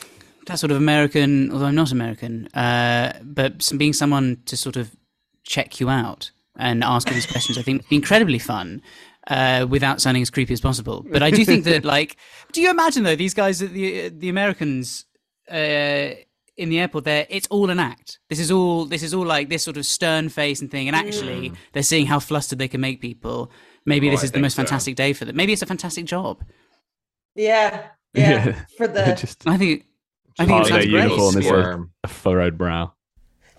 that sort of American, although I'm not American, uh, but some, being someone to sort of check you out and ask all these questions, I think would be incredibly fun. Uh, without sounding as creepy as possible, but I do think that, like, do you imagine though these guys, the the Americans uh, in the airport, there, it's all an act. This is all this is all like this sort of stern face and thing, and actually they're seeing how flustered they can make people. Maybe Oh, this I is the most so. fantastic day for them. Maybe it's a fantastic job. Yeah, yeah. Yeah. For the Just I think I think part it sounds great. uniform is a, a furrowed brow.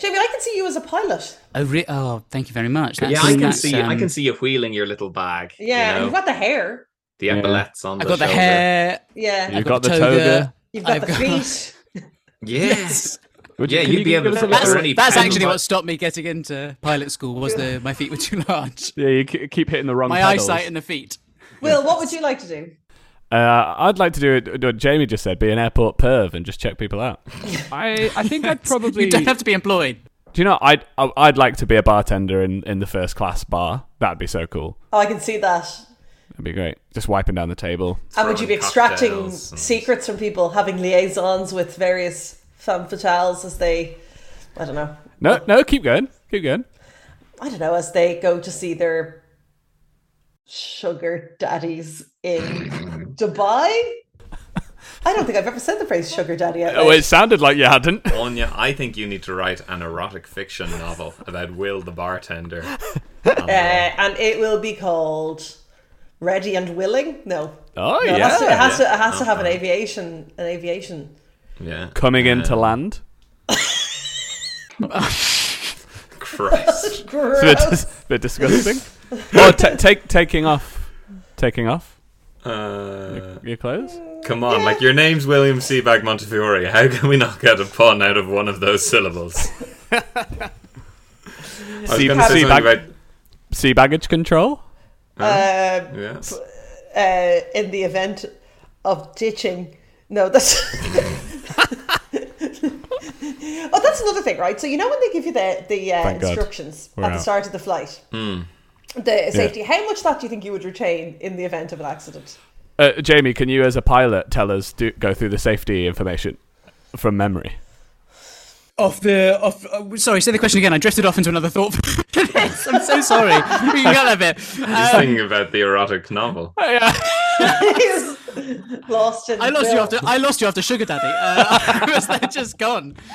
Jamie, I can see you as a pilot. Oh, re- oh, thank you very much. That's, yeah, I can that's, see. I um, can see you wheeling your little bag. Yeah, you know? you've got the hair. the Yeah. epaulets on I've the got the hair. Yeah, You've got, got the the toga. toga. you've got I've the got- feet. Yes. Would Yeah, can you'd be able to- a That's little- That's, already that's actually what stopped me getting into pilot school. Was the my feet were too large. Yeah, you keep hitting the wrong My pedals. eyesight and the feet. Will, what would you like to do? Uh, I'd like to do it. What Jamie just said, be an airport perv and just check people out. I, I think I'd probably. You don't have to be employed. Do you know? I'd I'd like to be a bartender in, in the first class bar. That'd be so cool. Oh, I can see that. That'd be great. Just wiping down the table. And would you be extracting and- secrets from people, having liaisons with various femme fatales as they, I don't know, No, no, keep going, keep going. I don't know, as they go to see their sugar daddies in Dubai? I don't think I've ever said the phrase sugar daddy out Oh, loud. it sounded like you hadn't. Anya, I think you need to write an erotic fiction novel about Will the bartender. Uh, and it will be called Ready and Willing? No. Oh No, it yeah, has to, it has to, it has to Uh-huh. have an aviation, an aviation. Yeah. coming into land. Christ. It's a bit, Gross. bit disgusting. oh, ta take taking off, taking off Uh, your clothes. come on, like your name's William Sebag Montefiore. How can we not get a pun out of one of those syllables? I was Sea- going to say sea bag- about. Sea baggage control. Um, Yes. uh, in the event of ditching. No, that's. oh, that's another thing, right? So you know when they give you the the uh, Thank God. instructions We're at the out. start of the flight, Hmm. The safety. How much that do you think you would retain in the event of an accident? Uh, Jamie, can you, as a pilot, tell us do, go through the safety information from memory? Off the off. Uh, sorry, say the question again. I drifted off into another thought. I'm so sorry. You got that bit. Just Um, thinking about the erotic novel. He's lost in. I lost you after. I lost you after Sugar Daddy. Uh, I was there just gone.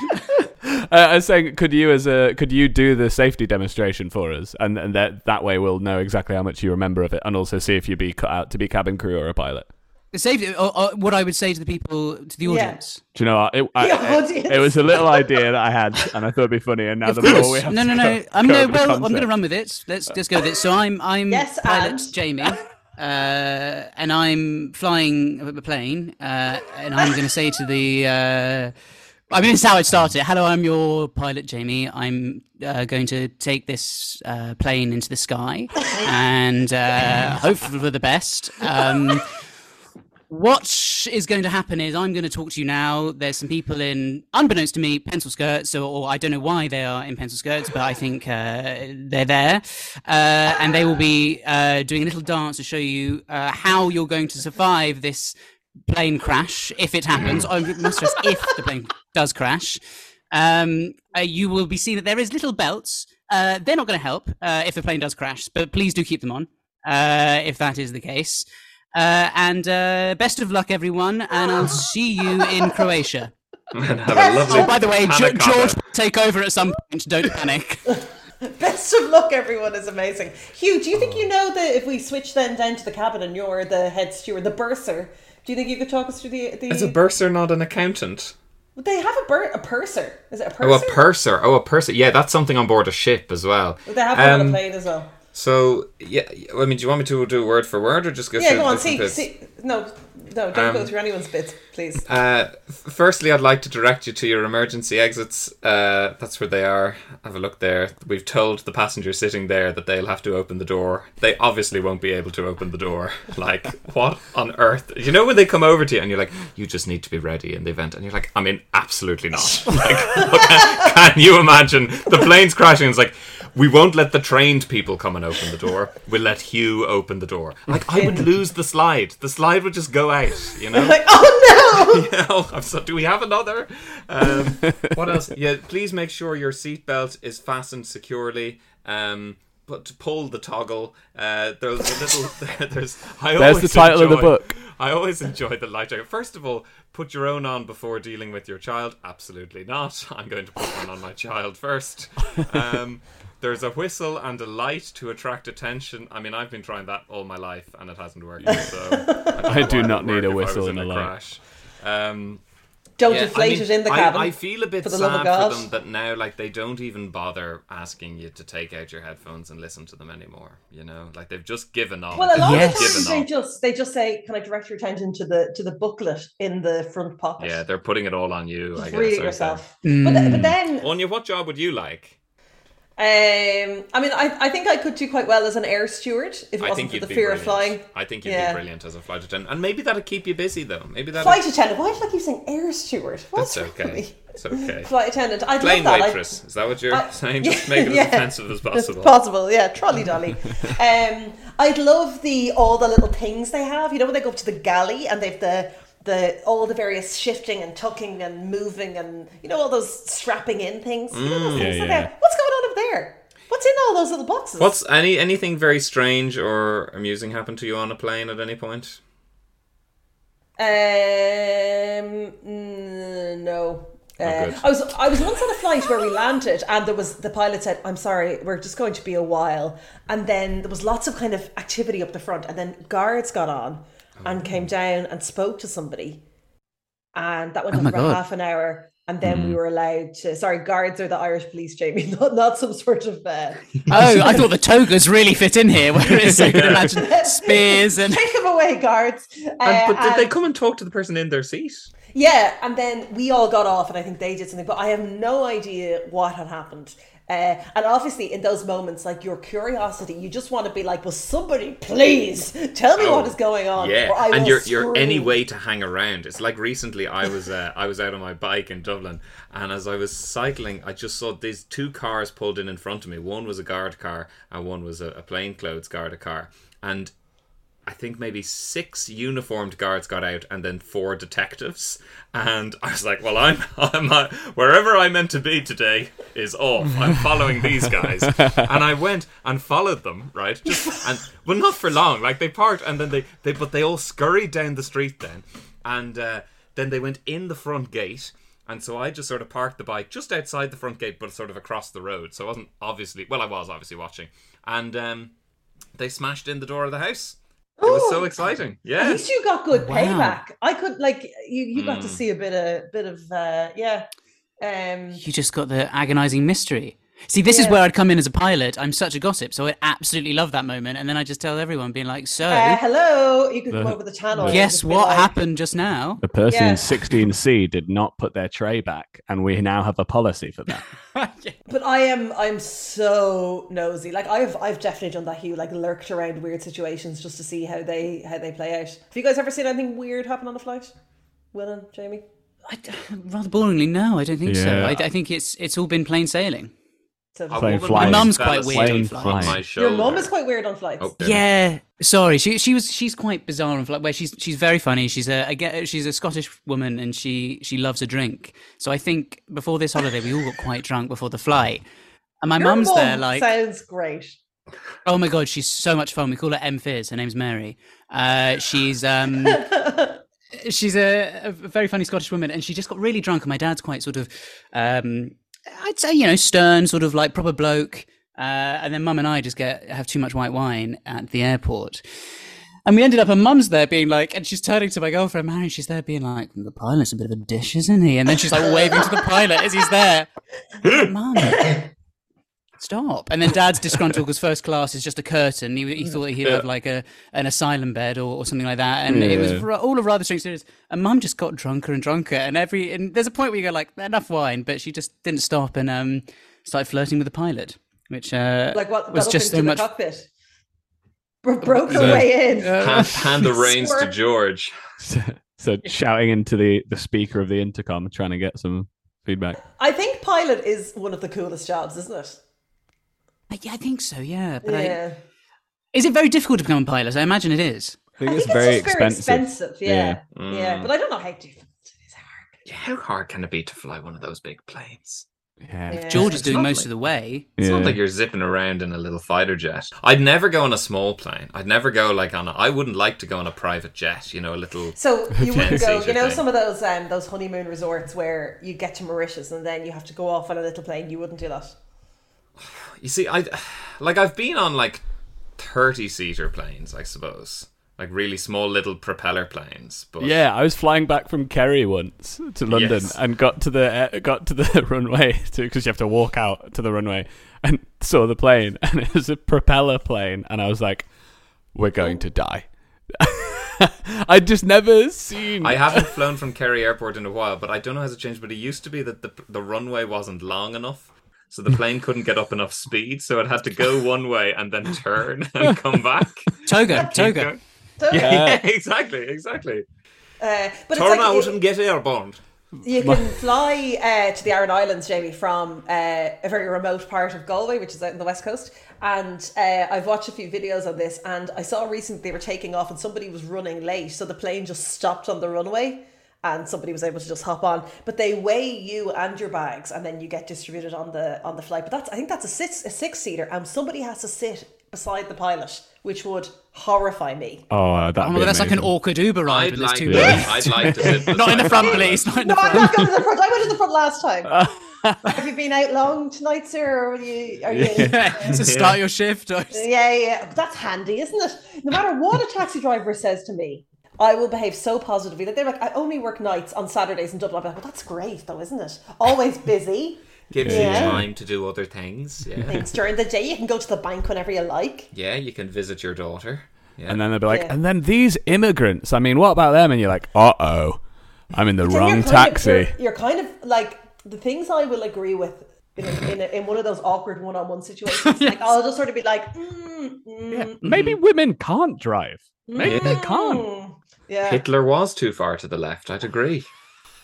Uh, I was saying, could you, as a, could you do the safety demonstration for us, and, and that that way we'll know exactly how much you remember of it, and also see if you'd be cut out to be cabin crew or a pilot. The safety. Or, or what I would say to the people, to the Yeah. audience. Do you know what? It, I, The it, audience. it was a little idea that I had, and I thought it'd be funny, and now Of the more we course. have No, no, to no. go- I'm go no. Well, I'm going to run with it. Let's let's go with it. So I'm I'm Yes, pilot and? Jamie, uh, and I'm flying a plane, uh, and I'm going to say to the. Uh, I mean, it's how it started. Hello, I'm your pilot, Jamie. I'm uh, going to take this uh, plane into the sky and uh, hope for the best. Um, what is going to happen is I'm going to talk to you now. There's some people in, unbeknownst to me, pencil skirts, or, or I don't know why they are in pencil skirts, but I think uh, they're there, uh, and they will be uh, doing a little dance to show you uh, how you're going to survive this plane crash if it happens. I must stress if the plane does crash. Um, uh, you will be seeing that there is little belts. Uh, they're not going to help if the plane does crash, but please do keep them on if that is the case. Uh, and uh, best of luck, everyone, and I'll see you in Croatia. Have a lovely Oh, by the way, jo- George will take over at some point. Don't panic. Best of luck, everyone is amazing. Hugh, do you think you know that if we switch then down to the cabin and you're the head steward, the bursar, do you think you could talk us through the the? Is a bursar not an accountant? Would they have a bur- a purser. Is it a purser? Oh, a purser? purser. Oh, a purser. Yeah, that's something on board a ship as well. they have one on Um, a plane as well. So, yeah, I mean, do you want me to do word for word or just go Yeah, through go on. See, bits? see, no, no, don't go Um, through anyone's bits, please. Uh, firstly, I'd like to direct you to your emergency exits. Uh, that's where they are. Have a look there. We've told the passengers sitting there that they'll have to open the door. They obviously won't be able to open the door. Like, what on earth? You know when they come over to you and you're like, you just need to be ready in the event, and you're like, I mean, absolutely not. Like, can, can you imagine the plane's crashing? It's like. We won't let the trained people come and open the door. We'll let Hugh open the door. Like I would lose the slide. The slide would just go out. You know. like, oh no! Yeah, oh, I'm so, do we have another? Um, what else? Yeah, please make sure your seatbelt is fastened securely. Um, but to pull the toggle, uh, there's a little. There's. I There's the title of the book. I always enjoy the light jacket. First of all, put your own on before dealing with your child. Absolutely not. I'm going to put one on my child first. Um, there's a whistle and a light to attract attention. I mean, I've been trying that all my life and it hasn't worked. So I do not Why it would need a work if I whistle and a a light. crash. Um, Don't yeah, deflate I mean, it in the cabin. I, feel a bit for the love of sad God. for them that now, like, they don't even bother asking you to take out your headphones and listen to them anymore. You know, like they've just given up. Well, a lot Yes. of times they up. just they just say, "Can I direct your attention to the to the booklet in the front pocket?" Yeah, they're putting it all on you. I guess. read it yourself. Mm. But, th- but then, Anya, what job would you like? Um, I mean, I, I think I could do quite well as an air steward if it I wasn't for the fear brilliant. of flying. I think you'd Yeah. be brilliant as a flight attendant, and maybe that'd keep you busy though. Maybe that. Flight attendant. Why did I keep saying air steward? What's That's okay. It's okay. Flight attendant. I'd Plane love that. I- waitress. Is that what you're I- saying? Just make it as yeah. offensive as possible. possible, yeah. Trolley dolly. um, I'd love the all the little things they have. You know when they go up to the galley and they've the the all the various shifting and tucking and moving and you know all those strapping in things. You know those Yeah, things yeah. There? What's in all those little boxes? What's any anything very strange or amusing happened to you on a plane at any point? Um, no. Uh. I was I was once on a flight where we landed and there was the pilot said, "I'm sorry, we're just going to be a while," and then there was lots of kind of activity up the front, and then guards got on and came down and spoke to somebody, and that went Oh on my for about God. half an hour, and then we were allowed to. Sorry, guards are the Irish police, Jamie, not not some sort of. Uh, Oh, I thought the togas really fit in here. Whereas I could imagine spears and Take them away, guards. And, Uh, but did they come and talk to the person in their seat? Yeah, and then we all got off, and I think they did something, but I have no idea what had happened. Uh, and obviously, in those moments, like your curiosity, you just want to be like, "Will somebody please tell me what is going on?" Oh, Yeah, or I and you're you're any way to hang around. It's like recently I was uh, I was out on my bike in Dublin, and as I was cycling, I just saw these two cars pulled in in front of me. One was a guard car, and one was a, a plainclothes guard car, and. I think maybe six uniformed guards got out, and then four detectives. And I was like, "Well, I'm, I'm uh, wherever I'm meant to be today is off. I'm following these guys." and I went and followed them, right? Just and well, not for long. Like they parked, and then they, they but they all scurried down the street then, and uh, then they went in the front gate. And so I just sort of parked the bike just outside the front gate, but sort of across the road. So I wasn't obviously well, I was obviously watching, and um, they smashed in the door of the house. It was so exciting. Yeah. At least you got good Wow. payback. I could like you. You got to Mm. see a bit of bit of uh, yeah. Um, you just got the agonizing mystery. See, this is where I'd come in as a pilot. I'm such a gossip, so I absolutely love that moment. And then I just tell everyone, being like, "So, uh, hello, you could come over the channel. and guess what like, happened just now?" The person Yeah. in 16C did not put their tray back, and we now have a policy for that. But I am I'm so nosy. Like I've I've definitely done that. Hugh like lurked around weird situations just to see how they how they play out. Have you guys ever seen anything weird happen on a flight? Will and Jamie. I d rather boringly, no, I don't think so. I, I think it's it's all been plain sailing. So Plane woman flying. My mum's quite weird on on flights. your shoulder. mum is quite weird on flights. Oh, dear. Yeah, sorry. She she was she's quite bizarre and like where she's she's very funny. She's a, a get- she's a Scottish woman and she she loves a drink. So I think before this holiday we all got quite drunk before the flight. And my Your mum's mum there like sounds great. oh my god, she's so much fun. We call her M Fizz. Her name's Mary. Uh, she's um she's a, a very funny Scottish woman, and she just got really drunk. And my dad's quite sort of, um, I'd say, you know, stern, sort of like proper bloke. Uh, and then mum and I just get have too much white wine at the airport. And we ended up, and mum's there being like, and she's turning to my girlfriend, Mary, she's there being like, the pilot's a bit of a dish, isn't he? And then she's like waving to the pilot as he's there. Mum, stop. And then dad's disgruntled because first class is just a curtain. He, he thought he'd have like a an asylum bed or, or something like that. And it was Yeah. all a rather strange serious. And mum just got drunker and drunker. And every and there's a point where you go like, enough wine, but she just didn't stop and um started flirting with the pilot, which uh, Like what was just up so much. the cockpit. Bro- broke her way in. Hand, hand the reins to George. so, so shouting into the, the speaker of the intercom, trying to get some feedback. I think pilot is one of the coolest jobs, isn't it? Yeah, I think so. Yeah, but I, yeah. is it very difficult to become a pilot? I imagine it is. I think I it's think very it's just expensive. very expensive. Yeah. Yeah. Yeah. Mm. But I don't know how to. It's hard. Yeah, how hard can it be to fly one of those big planes? Yeah. Yeah. George is doing most like- of the way. It's Yeah. not like you're zipping around in a little fighter jet. I'd never go on a small plane. I'd never go like on a. I wouldn't like to go on a private jet. You know, a little. So you wouldn't go, you know, thing. some of those um, those honeymoon resorts where you get to Mauritius and then you have to go off on a little plane. You wouldn't do that. You see, I like I've been on like thirty seater planes, I suppose, like really small little propeller planes. But Yeah, I was flying back from Kerry once to London Yes. and got to the uh, got to the runway because you have to walk out to the runway and saw the plane and it was a propeller plane and I was like, "We're going to die." I'd just never seen. I haven't flown from Kerry Airport in a while, but I don't know how it's changed. But it used to be that the the runway wasn't long enough, so the plane couldn't get up enough speed, so it had to go one way and then turn and come back. Toga, Keep toga. going. So, Yeah, exactly, exactly. uh, but Turn like out you, and get airborne. you can fly uh, to the Aran Islands, Jamie, from uh, a very remote part of Galway, which is out in the west coast. And uh, I've watched a few videos on this, and I saw recently they were taking off, and somebody was running late, so the plane just stopped on the runway. And somebody was able to just hop on, but they weigh you and your bags, and then you get distributed on the on the flight. But that's I think that's a six a six seater, and somebody has to sit beside the pilot, which would horrify me. oh, uh, that. Oh my god, that's like an awkward Uber ride I'd when like, two Yeah. I'd like to sit Not in the front, pilot. please. Not in the No, I'm not going to the front. I went to the front last time. Have you been out long tonight, sir? Or are you? Are you yeah. so start your shift. Or... yeah, That's handy, isn't it? No matter what a taxi driver says to me, I will behave so positively. Like they're like, I only work nights on Saturdays in Dublin. I'm like, well, that's great, though, isn't it? Always busy. Gives Yeah. you time to do other things. Yeah, Things during the day, you can go to the bank whenever you like. yeah. You can visit your daughter. Yeah. And then they'll be like, Yeah. and then these immigrants. I mean, what about them? And you're like, uh oh, I'm in the Then you're wrong kind of- taxi. you're, you're kind of like the things I will agree with. In, a, in, a, in one of those awkward one-on-one situations, like I'll just sort of be like, mm, mm, Maybe women can't drive. Maybe they can't. Yeah, Hitler was too far to the left. I'd agree.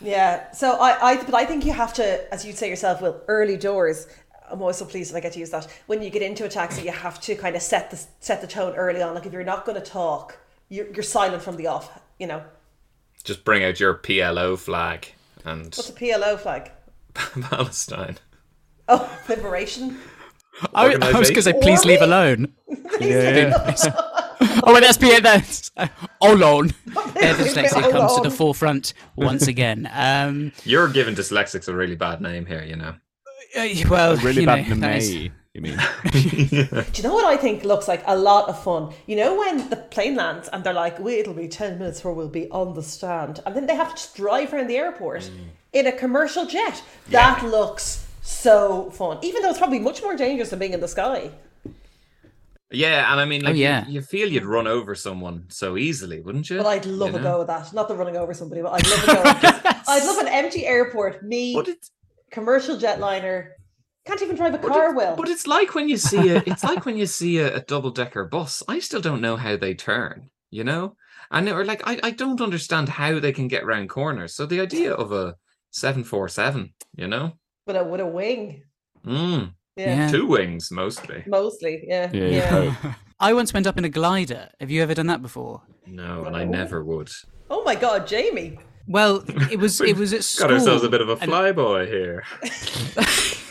Yeah. So I, I, but I think you have to, as you'd say yourself, Will, early doors. I'm always so pleased that I get to use that. When you get into a taxi, you have to kind of set the set the tone early on. Like if you're not going to talk, you're, you're silent from the off. You know, Just bring out your PLO flag and what's a PLO flag? Palestine. Oh, liberation. I, I was going to say, please leave alone. Yeah. Oh, wait, that's Pierre. That's uh, alone. There, Leave me dyslexia comes to the forefront once again. Um, You're giving dyslexics a really bad name here. You know. uh, well, really bad know, that is- May, you mean? Do you know what I think looks like a lot of fun? You know when the plane lands and they're like, "Wait, it'll be ten minutes before we'll be on the stand," and then they have to just drive around the airport in a commercial jet. That looks so fun, even though it's probably much more dangerous than being in the sky. Yeah, and I mean, like, Oh, yeah. you, you feel you'd run over someone so easily, wouldn't you? But I'd love You a know? go at that. Not the running over somebody, but I'd love a go. at just- I'd love an empty airport. Me, But it's commercial jetliner, can't even drive a but car. it- Will But it's like when you see a it's like when you see a, a double decker bus. I still don't know how they turn. You know, and or like I, I don't understand how they can get round corners. So the idea of a seven four seven, you know, with a with a wing. mm, Yeah, Yeah. two wings mostly. mostly. Yeah, Yeah, yeah. Oh. I once went up in a glider. Have you ever done that before? No, and I never would. Oh my God, Jamie! Well, it was it was at school. Got ourselves a bit of a and flyboy here.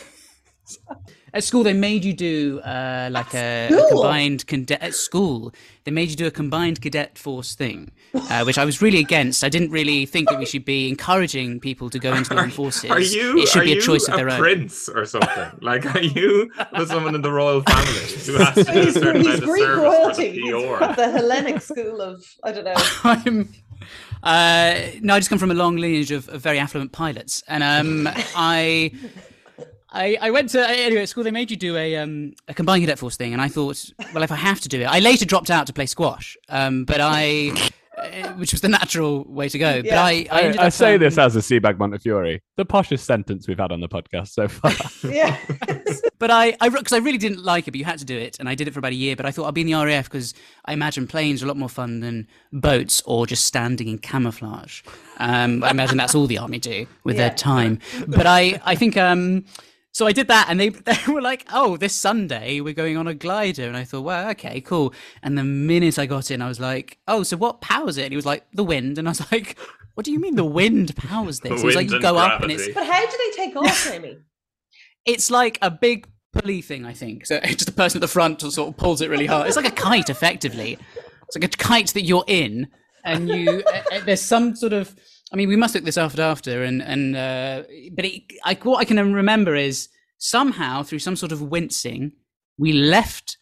At school, they made you do uh, like a, a combined cadet. At school, they made you do a combined cadet force thing, uh, which I was really against. I didn't really think that we should be encouraging people to go into the armed forces. Are you? It should are be a you choice of a own. prince or something? like, are you with someone in the royal family who has to do a He's, certain he's amount of Greek service royalty. for the PR? the Hellenic school of I don't know. I'm. Uh, no, I just come from a long lineage of, of very affluent pilots, and um, I, I, I went to anyway at school. They made you do a um, a combined cadet force thing, and I thought, well, if I have to do it, I later dropped out to play squash, um, but I, uh, which was the natural way to go. But Yeah. I, I, I, ended I up, say um, this as a Sebag Montefiore, the poshest sentence we've had on the podcast so far. Yeah, But I, I, because I really didn't like it, but you had to do it, and I did it for about a year. But I thought I'll be in the RAF because I imagine planes are a lot more fun than boats or just standing in camouflage. Um, I imagine that's all the army do with Yeah. their time. But I, I think, um, so I did that, and they, they were like, "Oh, this Sunday we're going on a glider," and I thought, "Well, okay, cool." And the minute I got in, I was like, "Oh, so what powers it?" And he was like, "The wind," and I was like. What do you mean the wind powers this? He was like, you and go up and it's but how do they take off, Jamie? it's like a big pulley thing, I think. So just the person at the front sort of pulls it really hard. It's like a kite, effectively. It's like a kite that you're in, and you uh, uh, there's some sort of. I mean, we must look this after after, and and uh, but it, I, what I can remember is somehow through some sort of wincing, we left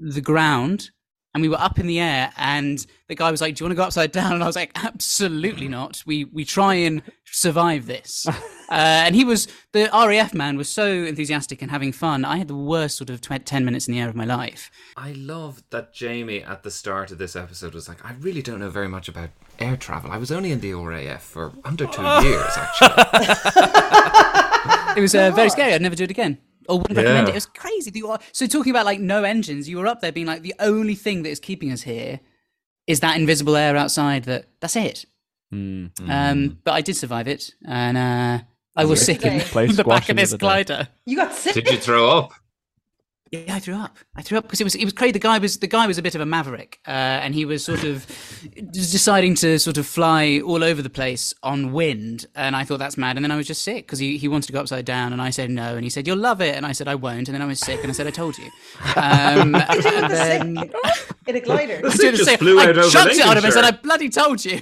the ground and we were up in the air and the guy was like do you want to go upside down? And i was like absolutely not. We we try and survive this. Uh, and he was the raf man was so enthusiastic and having fun i had the worst sort of tw- 10 minutes in the air of my life. I love that Jamie at the start of this episode was like, I really don't know very much about air travel. I was only in the RAF for under two years, actually. it was uh, very scary. I'd never do it again or wouldn't recommend it. It was crazy. You so talking about like no engines you were up there being like the only thing that is keeping us here is that invisible air outside that that's it. Um, but i did survive it and uh, i was sick in Play the back of this glider. You got sick. Did you throw up? Yeah, I threw up. I threw up because it was it was crazy. The guy was the guy was a bit of a maverick, uh, and he was sort of deciding to sort of fly all over the place on wind. And I thought that's mad. And then I was just sick because he, he wanted to go upside down, and I said no, and he said you'll love it, and I said I won't, and then I was sick, and I said I told you. Um, and then in a glider. I was doing the just same. flew I out over chucked it at him and said, "I bloody told you."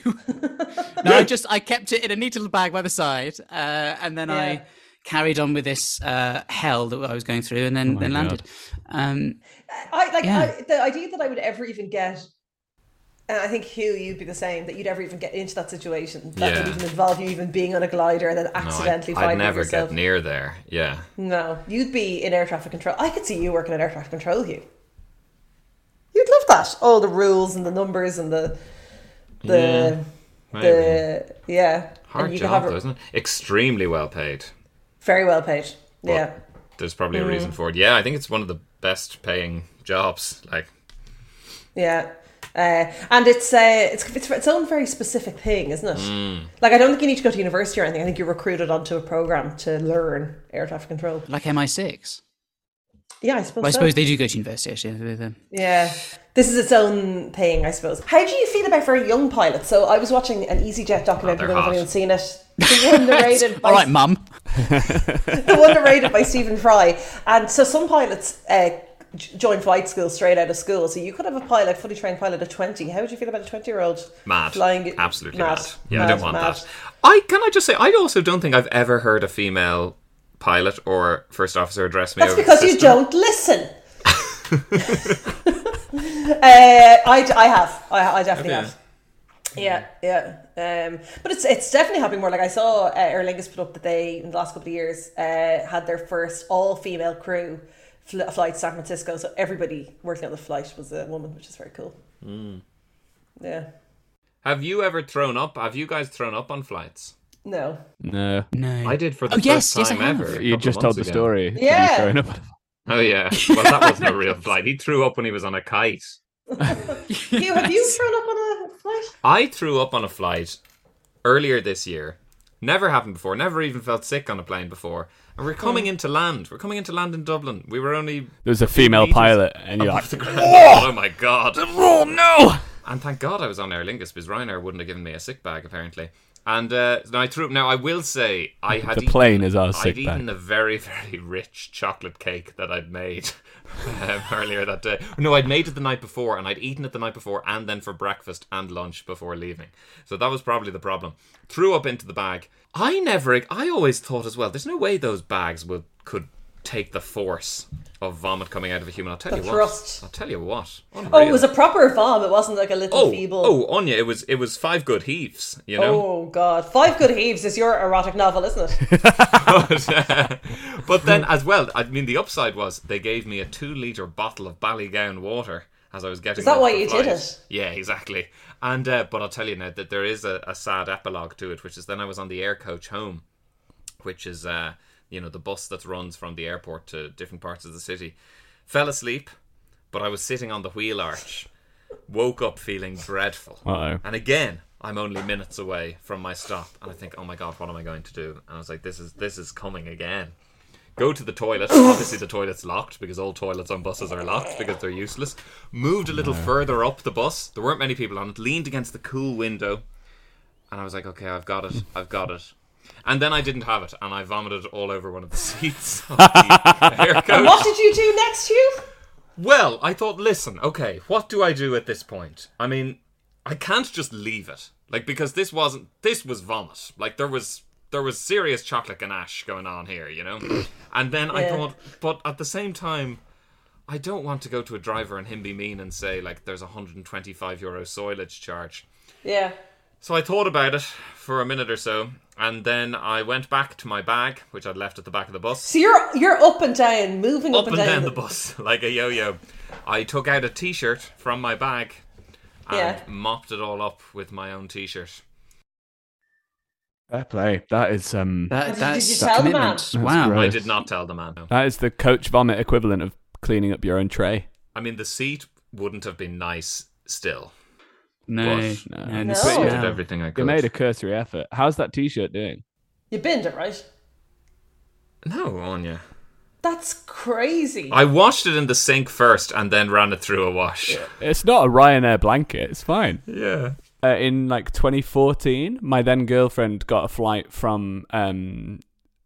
no, I just I kept it in a neat little bag by the side, uh, and then Yeah. I carried on with this uh, hell that I was going through, and then then landed. Um, I like Yeah. I, the idea that I would ever even get, and I think Hugh, you'd be the same. That you'd ever even get into that situation that Yeah. would even involve you even being on a glider and then No, I'd, I'd never yourself. get near there. Yeah. No, you'd be in air traffic control. I could see you working in air traffic control, Hugh. You'd love that. All the rules and the numbers and the the Maybe. the yeah. Hard you could job, have though, it isn't it? Extremely well paid. Very well paid. But Yeah. There's probably a Mm. reason for it. Yeah, I think it's one of the best paying jobs. Like, Yeah. Uh, and it's, uh, it's it's its own very specific thing, isn't it? Mm. Like I don't think you need to go to university or anything. I think you're recruited onto a program to learn air traffic control. like MI6. Yeah, I suppose. Well, I so. suppose they do go to university actually. with. Yeah, this is its own thing, I suppose. How do you feel about very young pilots? So I was watching an EasyJet documentary. they're I don't know if anyone's seen it. The one narrated by All right, mum. the one narrated by Stephen Fry. And so some pilots uh, join flight school straight out of school. So you could have a pilot, fully trained pilot at 20. How would you feel about a 20 year old mad. flying? Absolutely mad. mad. Yeah, I don't want mad. that. I Can I just say, I also don't think I've ever heard a female pilot or first officer address me That's over the because you don't listen. uh, I, I have. I, I definitely Okay. have. Yeah, yeah. Um, but it's it's definitely happening more. Like I saw uh, Aer Lingus put up that they in the last couple of years uh, had their first all female crew fl- flight to San Francisco. So everybody working on the flight was a woman, which is very cool. Hmm. Yeah. Have you ever thrown up? Have you guys thrown up on flights? No. No. No. I did for the Oh, first yes, yes, I time have. ever. You just told the ago. story. Yeah. throwing up. Oh yeah. Well, that wasn't a real flight. He threw up when he was on a kite. Hugh, have you thrown up on a flight? I threw up on a flight earlier this year. Never happened before. Never even felt sick on a plane before. And we're coming Hmm. into land. We're coming into land in Dublin. We were only There was a female pilot, and you're like, ground. Oh my god! "Oh no!" And thank God I was on Aer Lingus because Ryanair wouldn't have given me a sick bag apparently. And uh, now I threw up. Now I will say I had The eaten- plane is our sick I'd bag. eaten a very very rich chocolate cake that I'd made um, earlier that day. No, I'd made it the night before, and I'd eaten it the night before, and then for breakfast and lunch before leaving. So that was probably the problem. Threw up into the bag. I never. I always thought as well. There's no way those bags would could take the force of vomit coming out of a human. I'll tell The you thrust. what. I'll tell you what. Oh, it was a proper vom. It wasn't like a little Oh, feeble. oh, Anya, it was it was five good heaves, you know. Oh God! Five Good Heaves is your erotic novel, isn't it? but, uh, but then as well, I mean, the upside was they gave me a two liter bottle of Ballygowan water as I was getting. Is that why you did it? Yeah, exactly. And uh, but I'll tell you now that there is a, a sad epilogue to it, which is then I was on the air coach home, which is uh, you know the bus that runs from the airport to different parts of the city. Fell asleep, but I was sitting on the wheel arch. Woke up feeling dreadful. Uh-oh. And again, I'm only minutes away from my stop, and I think, oh my god, what am I going to do? And I was like, this is this is coming again. Go to the toilet. Obviously, the toilet's locked because all toilets on buses are locked because they're useless. Moved a little further up the bus. There weren't many people on it. Leaned against the cool window, and I was like, okay, I've got it. I've got it. And then I didn't have it, and I vomited all over one of the seats of the air coach. what did you do next, Hugh? Well, I thought, listen, okay, what do I do at this point? I mean, I can't just leave it. Like, because this wasn't, this was vomit. Like, there was there was serious chocolate ganache going on here, you know. And then I thought, but at the same time, I don't want to go to a driver and him be mean and say like there's a 125 euro soilage charge. Yeah. So I thought about it for a minute or so, and then I went back to my bag, which I'd left at the back of the bus. So you're you're up and down, moving up, Up and down the bus like a yo-yo. I took out a T-shirt from my bag and Yeah. mopped it all up with my own T-shirt. Fair play. That is um. That, Did- did that's you that tell the man? That's Wow. great. I did not tell the man. no. That is the coach vomit equivalent of cleaning up your own tray. I mean, the seat wouldn't have been nice still. No, But- no, No. No. the I did everything I could. You made a cursory effort. How's that T-shirt doing? You binned it, right? No, Anya. That's crazy. I washed it in the sink first and then ran it through a wash. It's not a Ryanair blanket. It's fine. Yeah. uh, in like 2014, my then girlfriend got a flight from um,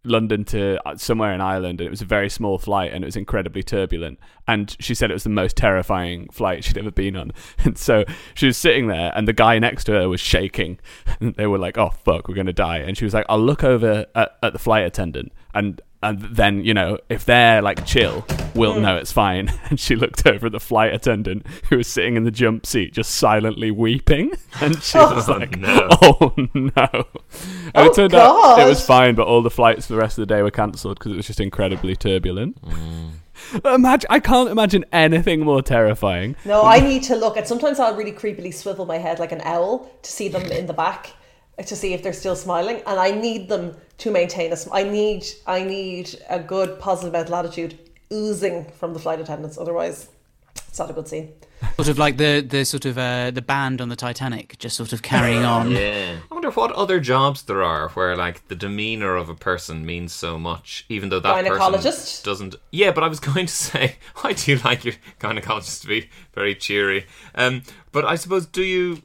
London to uh, somewhere in Ireland, and it was a very small flight, and it was incredibly turbulent. And she said it was the most terrifying flight she'd ever been on. And so she was sitting there, and the guy next to her was shaking. And they were like, "Oh fuck, we're gonna die." And she was like, "I'll look over at, at the flight attendant and." And then, you know, if they're like chill, we'll hmm. know it's fine. And she looked over at the flight attendant who was sitting in the jump seat, just silently weeping. And she oh, was Oh, like, no. oh no. And Oh, it turned out it was fine, but all the flights for the rest of the day were cancelled because it was just incredibly turbulent. Hmm. Imagine, I can't imagine anything more terrifying. No, I need to look. at. sometimes I'll really creepily swivel my head like an owl to see them in the back, to see if they're still smiling. And I need them to maintain a sm- I need, I need a good positive mental attitude oozing from the flight attendants. Otherwise, it's not a good scene. Sort of like the the sort of uh, the band on the Titanic, just sort of carrying on. Yeah. I wonder what other jobs there are where like the demeanor of a person means so much, even though that person Gynecologist? doesn't. Yeah, but I was going to say, I do like your gynecologist to be very cheery. Um, but I suppose do you?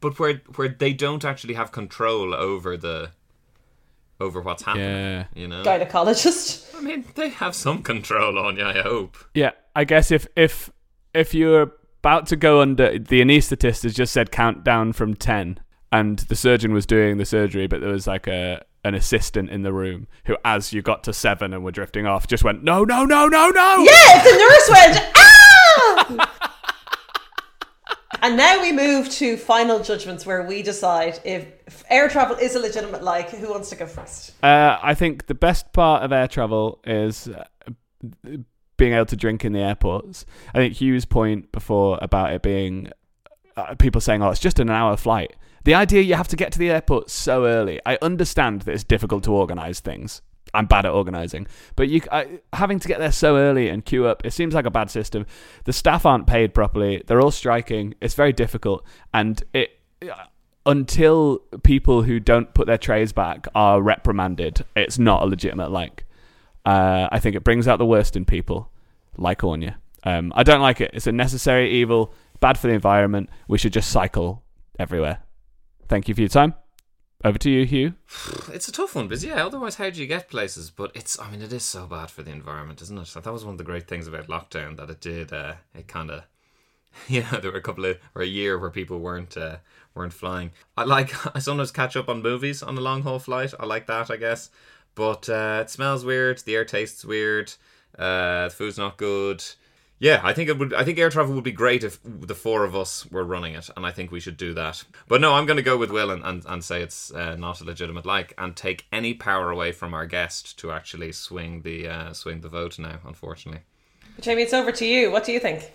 But where where they don't actually have control over the over what's happening. Yeah. You know. Gynecologist. I mean, they have some control on you. I hope. Yeah, I guess if if if you're about to go under, the anaesthetist has just said count down from ten, and the surgeon was doing the surgery, but there was like a an assistant in the room who, as you got to seven and were drifting off, just went no, no, no, no, no. Yeah, it's the nurse went, ah! and now we move to final judgments where we decide if, air travel is a legitimate like. Who wants to go first? Uh, I think the best part of air travel is uh, being able to drink in the airports. I think Hugh's point before about it being uh, people saying, "Oh, it's just an hour flight." The idea you have to get to the airport so early. I understand that it's difficult to organize things. I'm bad at organizing, but you I, having to get there so early and queue up. It seems like a bad system. The staff aren't paid properly. They're all striking. It's very difficult, and it until people who don't put their trays back are reprimanded, it's not a legitimate like. Uh, I think it brings out the worst in people, like Anya. Um, I don't like it. It's a necessary evil, bad for the environment. We should just cycle everywhere. Thank you for your time. Over to you, Hugh. It's a tough one, because yeah, otherwise how do you get places? But it's, I mean, it is so bad for the environment, isn't it? That was one of the great things about lockdown that it did. Uh, it kind of, you know, there were a couple of or a year where people weren't uh, weren't flying. I like I sometimes catch up on movies on a long haul flight. I like that, I guess. But uh, it smells weird. The air tastes weird. Uh, the food's not good. Yeah, I think it would. I think air travel would be great if the four of us were running it, and I think we should do that. But no, I'm going to go with Will and, and, and say it's uh, not a legitimate like, and take any power away from our guest to actually swing the uh, swing the vote now. Unfortunately, but Jamie, it's over to you. What do you think?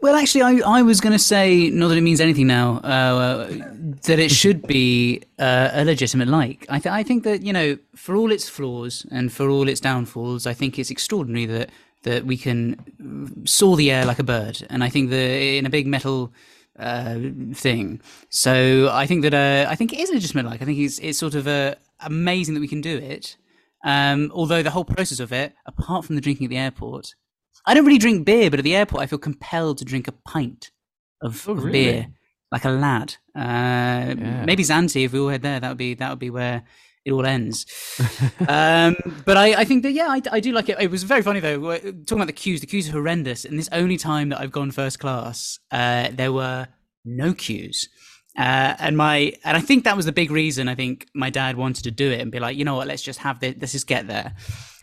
Well, actually, I, I was going to say, not that it means anything now, uh, that it should be uh, a legitimate like. I, th- I think that, you know, for all its flaws and for all its downfalls, I think it's extraordinary that, that we can soar the air like a bird. And I think that in a big metal uh, thing. So I think that uh, I think it is legitimate like. I think it's, it's sort of uh, amazing that we can do it. Um, although the whole process of it, apart from the drinking at the airport, I don't really drink beer, but at the airport, I feel compelled to drink a pint of, Oh, of really? beer, like a lad. Uh, Maybe Zante, if we all head there, that would be that would be where it all ends. um, but I, I think that yeah, I, I do like it. It was very funny though. we're Talking about the queues, the queues are horrendous. And this only time that I've gone first class, uh, there were no queues. Uh, and my and I think that was the big reason I think my dad wanted to do it and be like, you know what, let's just have this, let's just get there,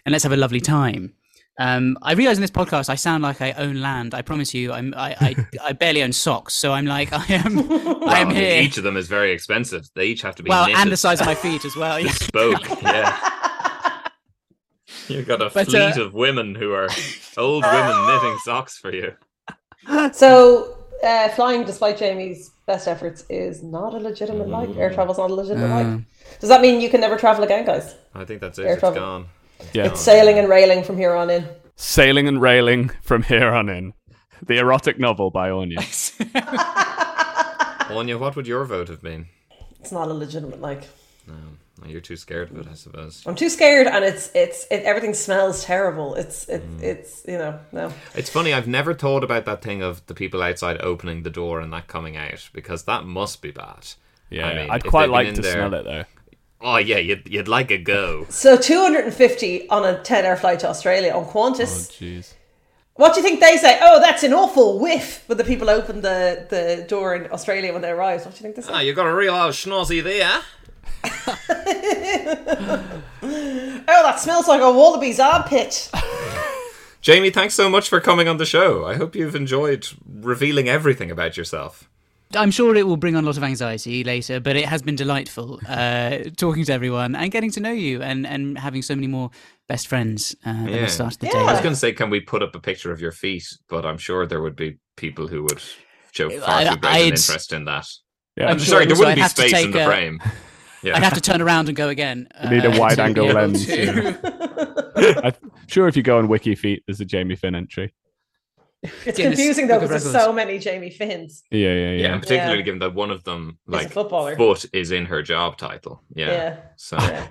and let's have a lovely time. Um, I realize in this podcast I sound like I own land. I promise you, I'm I, I, I barely own socks, so I'm like I am I am I mean, here. Each of them is very expensive. They each have to be well, knitted, and the size of my feet as well. Yeah. bespoke. yeah. You've got a But, fleet uh, of women who are old women knitting socks for you. So, uh, flying, despite Jamie's best efforts, is not a legitimate like. Air travel's not a legitimate like. Does that mean you can never travel again, guys? I think that's it. Air It's travel. gone. Yeah. It's sailing and railing from here on in. Sailing and Railing from Here On In. The erotic novel by Anya. Anya, what would your vote have been? It's not a legitimate like. No, you're too scared of it, I suppose. I'm too scared, and it's it's it, everything smells terrible. It's it, mm. it's you know no. It's funny, I've never thought about that thing of the people outside opening the door and that coming out because that must be bad. Yeah, I mean, I'd if quite they've been like in to there- smell it though. Oh yeah, you'd, you'd like a go. So 250 on a 10 hour flight to Australia on Qantas. Oh, jeez. What do you think they say? Oh, that's an awful whiff when the people open the, the door in Australia when they arrive. What do you think they say? Ah, you got a real old schnozzy there. Oh, that smells like a wallaby's armpit. Jamie, thanks so much for coming on the show. I hope you've enjoyed revealing everything about yourself. I'm sure it will bring on a lot of anxiety later, but it has been delightful uh, talking to everyone and getting to know you and, and having so many more best friends uh, than Yeah. the start of the Yeah. day. I was going to say, can we put up a picture of your feet? But I'm sure there would be people who would show far I- too great an I'd- interest in that. Yeah. I'm I'm sure sorry, there also wouldn't I'd be have to space in take the a- frame. Yeah. I'd have to turn around and go again. You need a uh, wide-angle lens, to- I'm sure if you go on Wiki Feet, there's a Jamie Finn entry. It's Guinness confusing though because there's so many Jamie Finns. Yeah, yeah, yeah, yeah. and particularly Yeah. given that one of them, like, footballer. foot is in her job title. Yeah. Yeah. So, Yeah.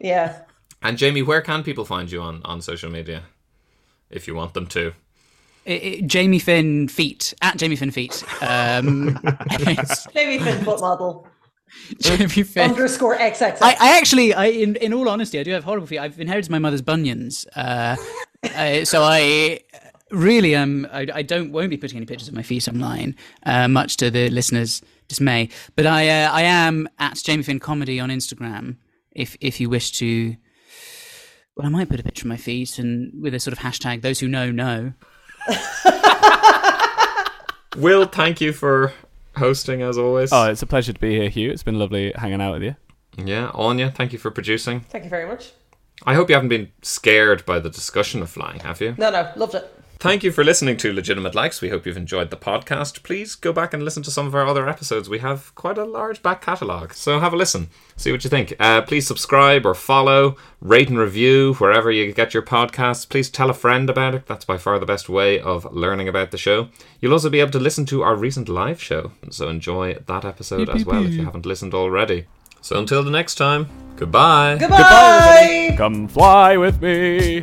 Yeah. and Jamie, where can people find you on, on social media? If you want them to. I- I- Jamie Finn feet at Jamie Finn feet. Um, Jamie Finn foot model. Jamie Finn. Underscore XXX. I, I actually, I in, in all honesty, I do have horrible feet. I've inherited my mother's bunions, uh, uh, so I really um I, I don't won't be putting any pictures of my feet online, uh, much to the listeners' dismay. But I uh, I am at Jamie Finn Comedy on Instagram. If if you wish to, well, I might put a picture of my feet and with a sort of hashtag those who know know. Will, thank you for hosting as always. Oh, it's a pleasure to be here, Hugh. It's been lovely hanging out with you. yeah, Anya, thank you for producing. Thank you very much. I hope you haven't been scared by the discussion of flying, have you? No, no, loved it. Thank you for listening to Legitimate Likes. We hope you've enjoyed the podcast. Please go back and listen to some of our other episodes. We have quite a large back catalogue, so have a listen. See what you think. Uh, please subscribe or follow, rate and review wherever you get your podcasts. Please tell a friend about it. That's by far the best way of learning about the show. You'll also be able to listen to our recent live show, so enjoy that episode as well if you haven't listened already. So until the next time, goodbye. Goodbye. Come fly with me.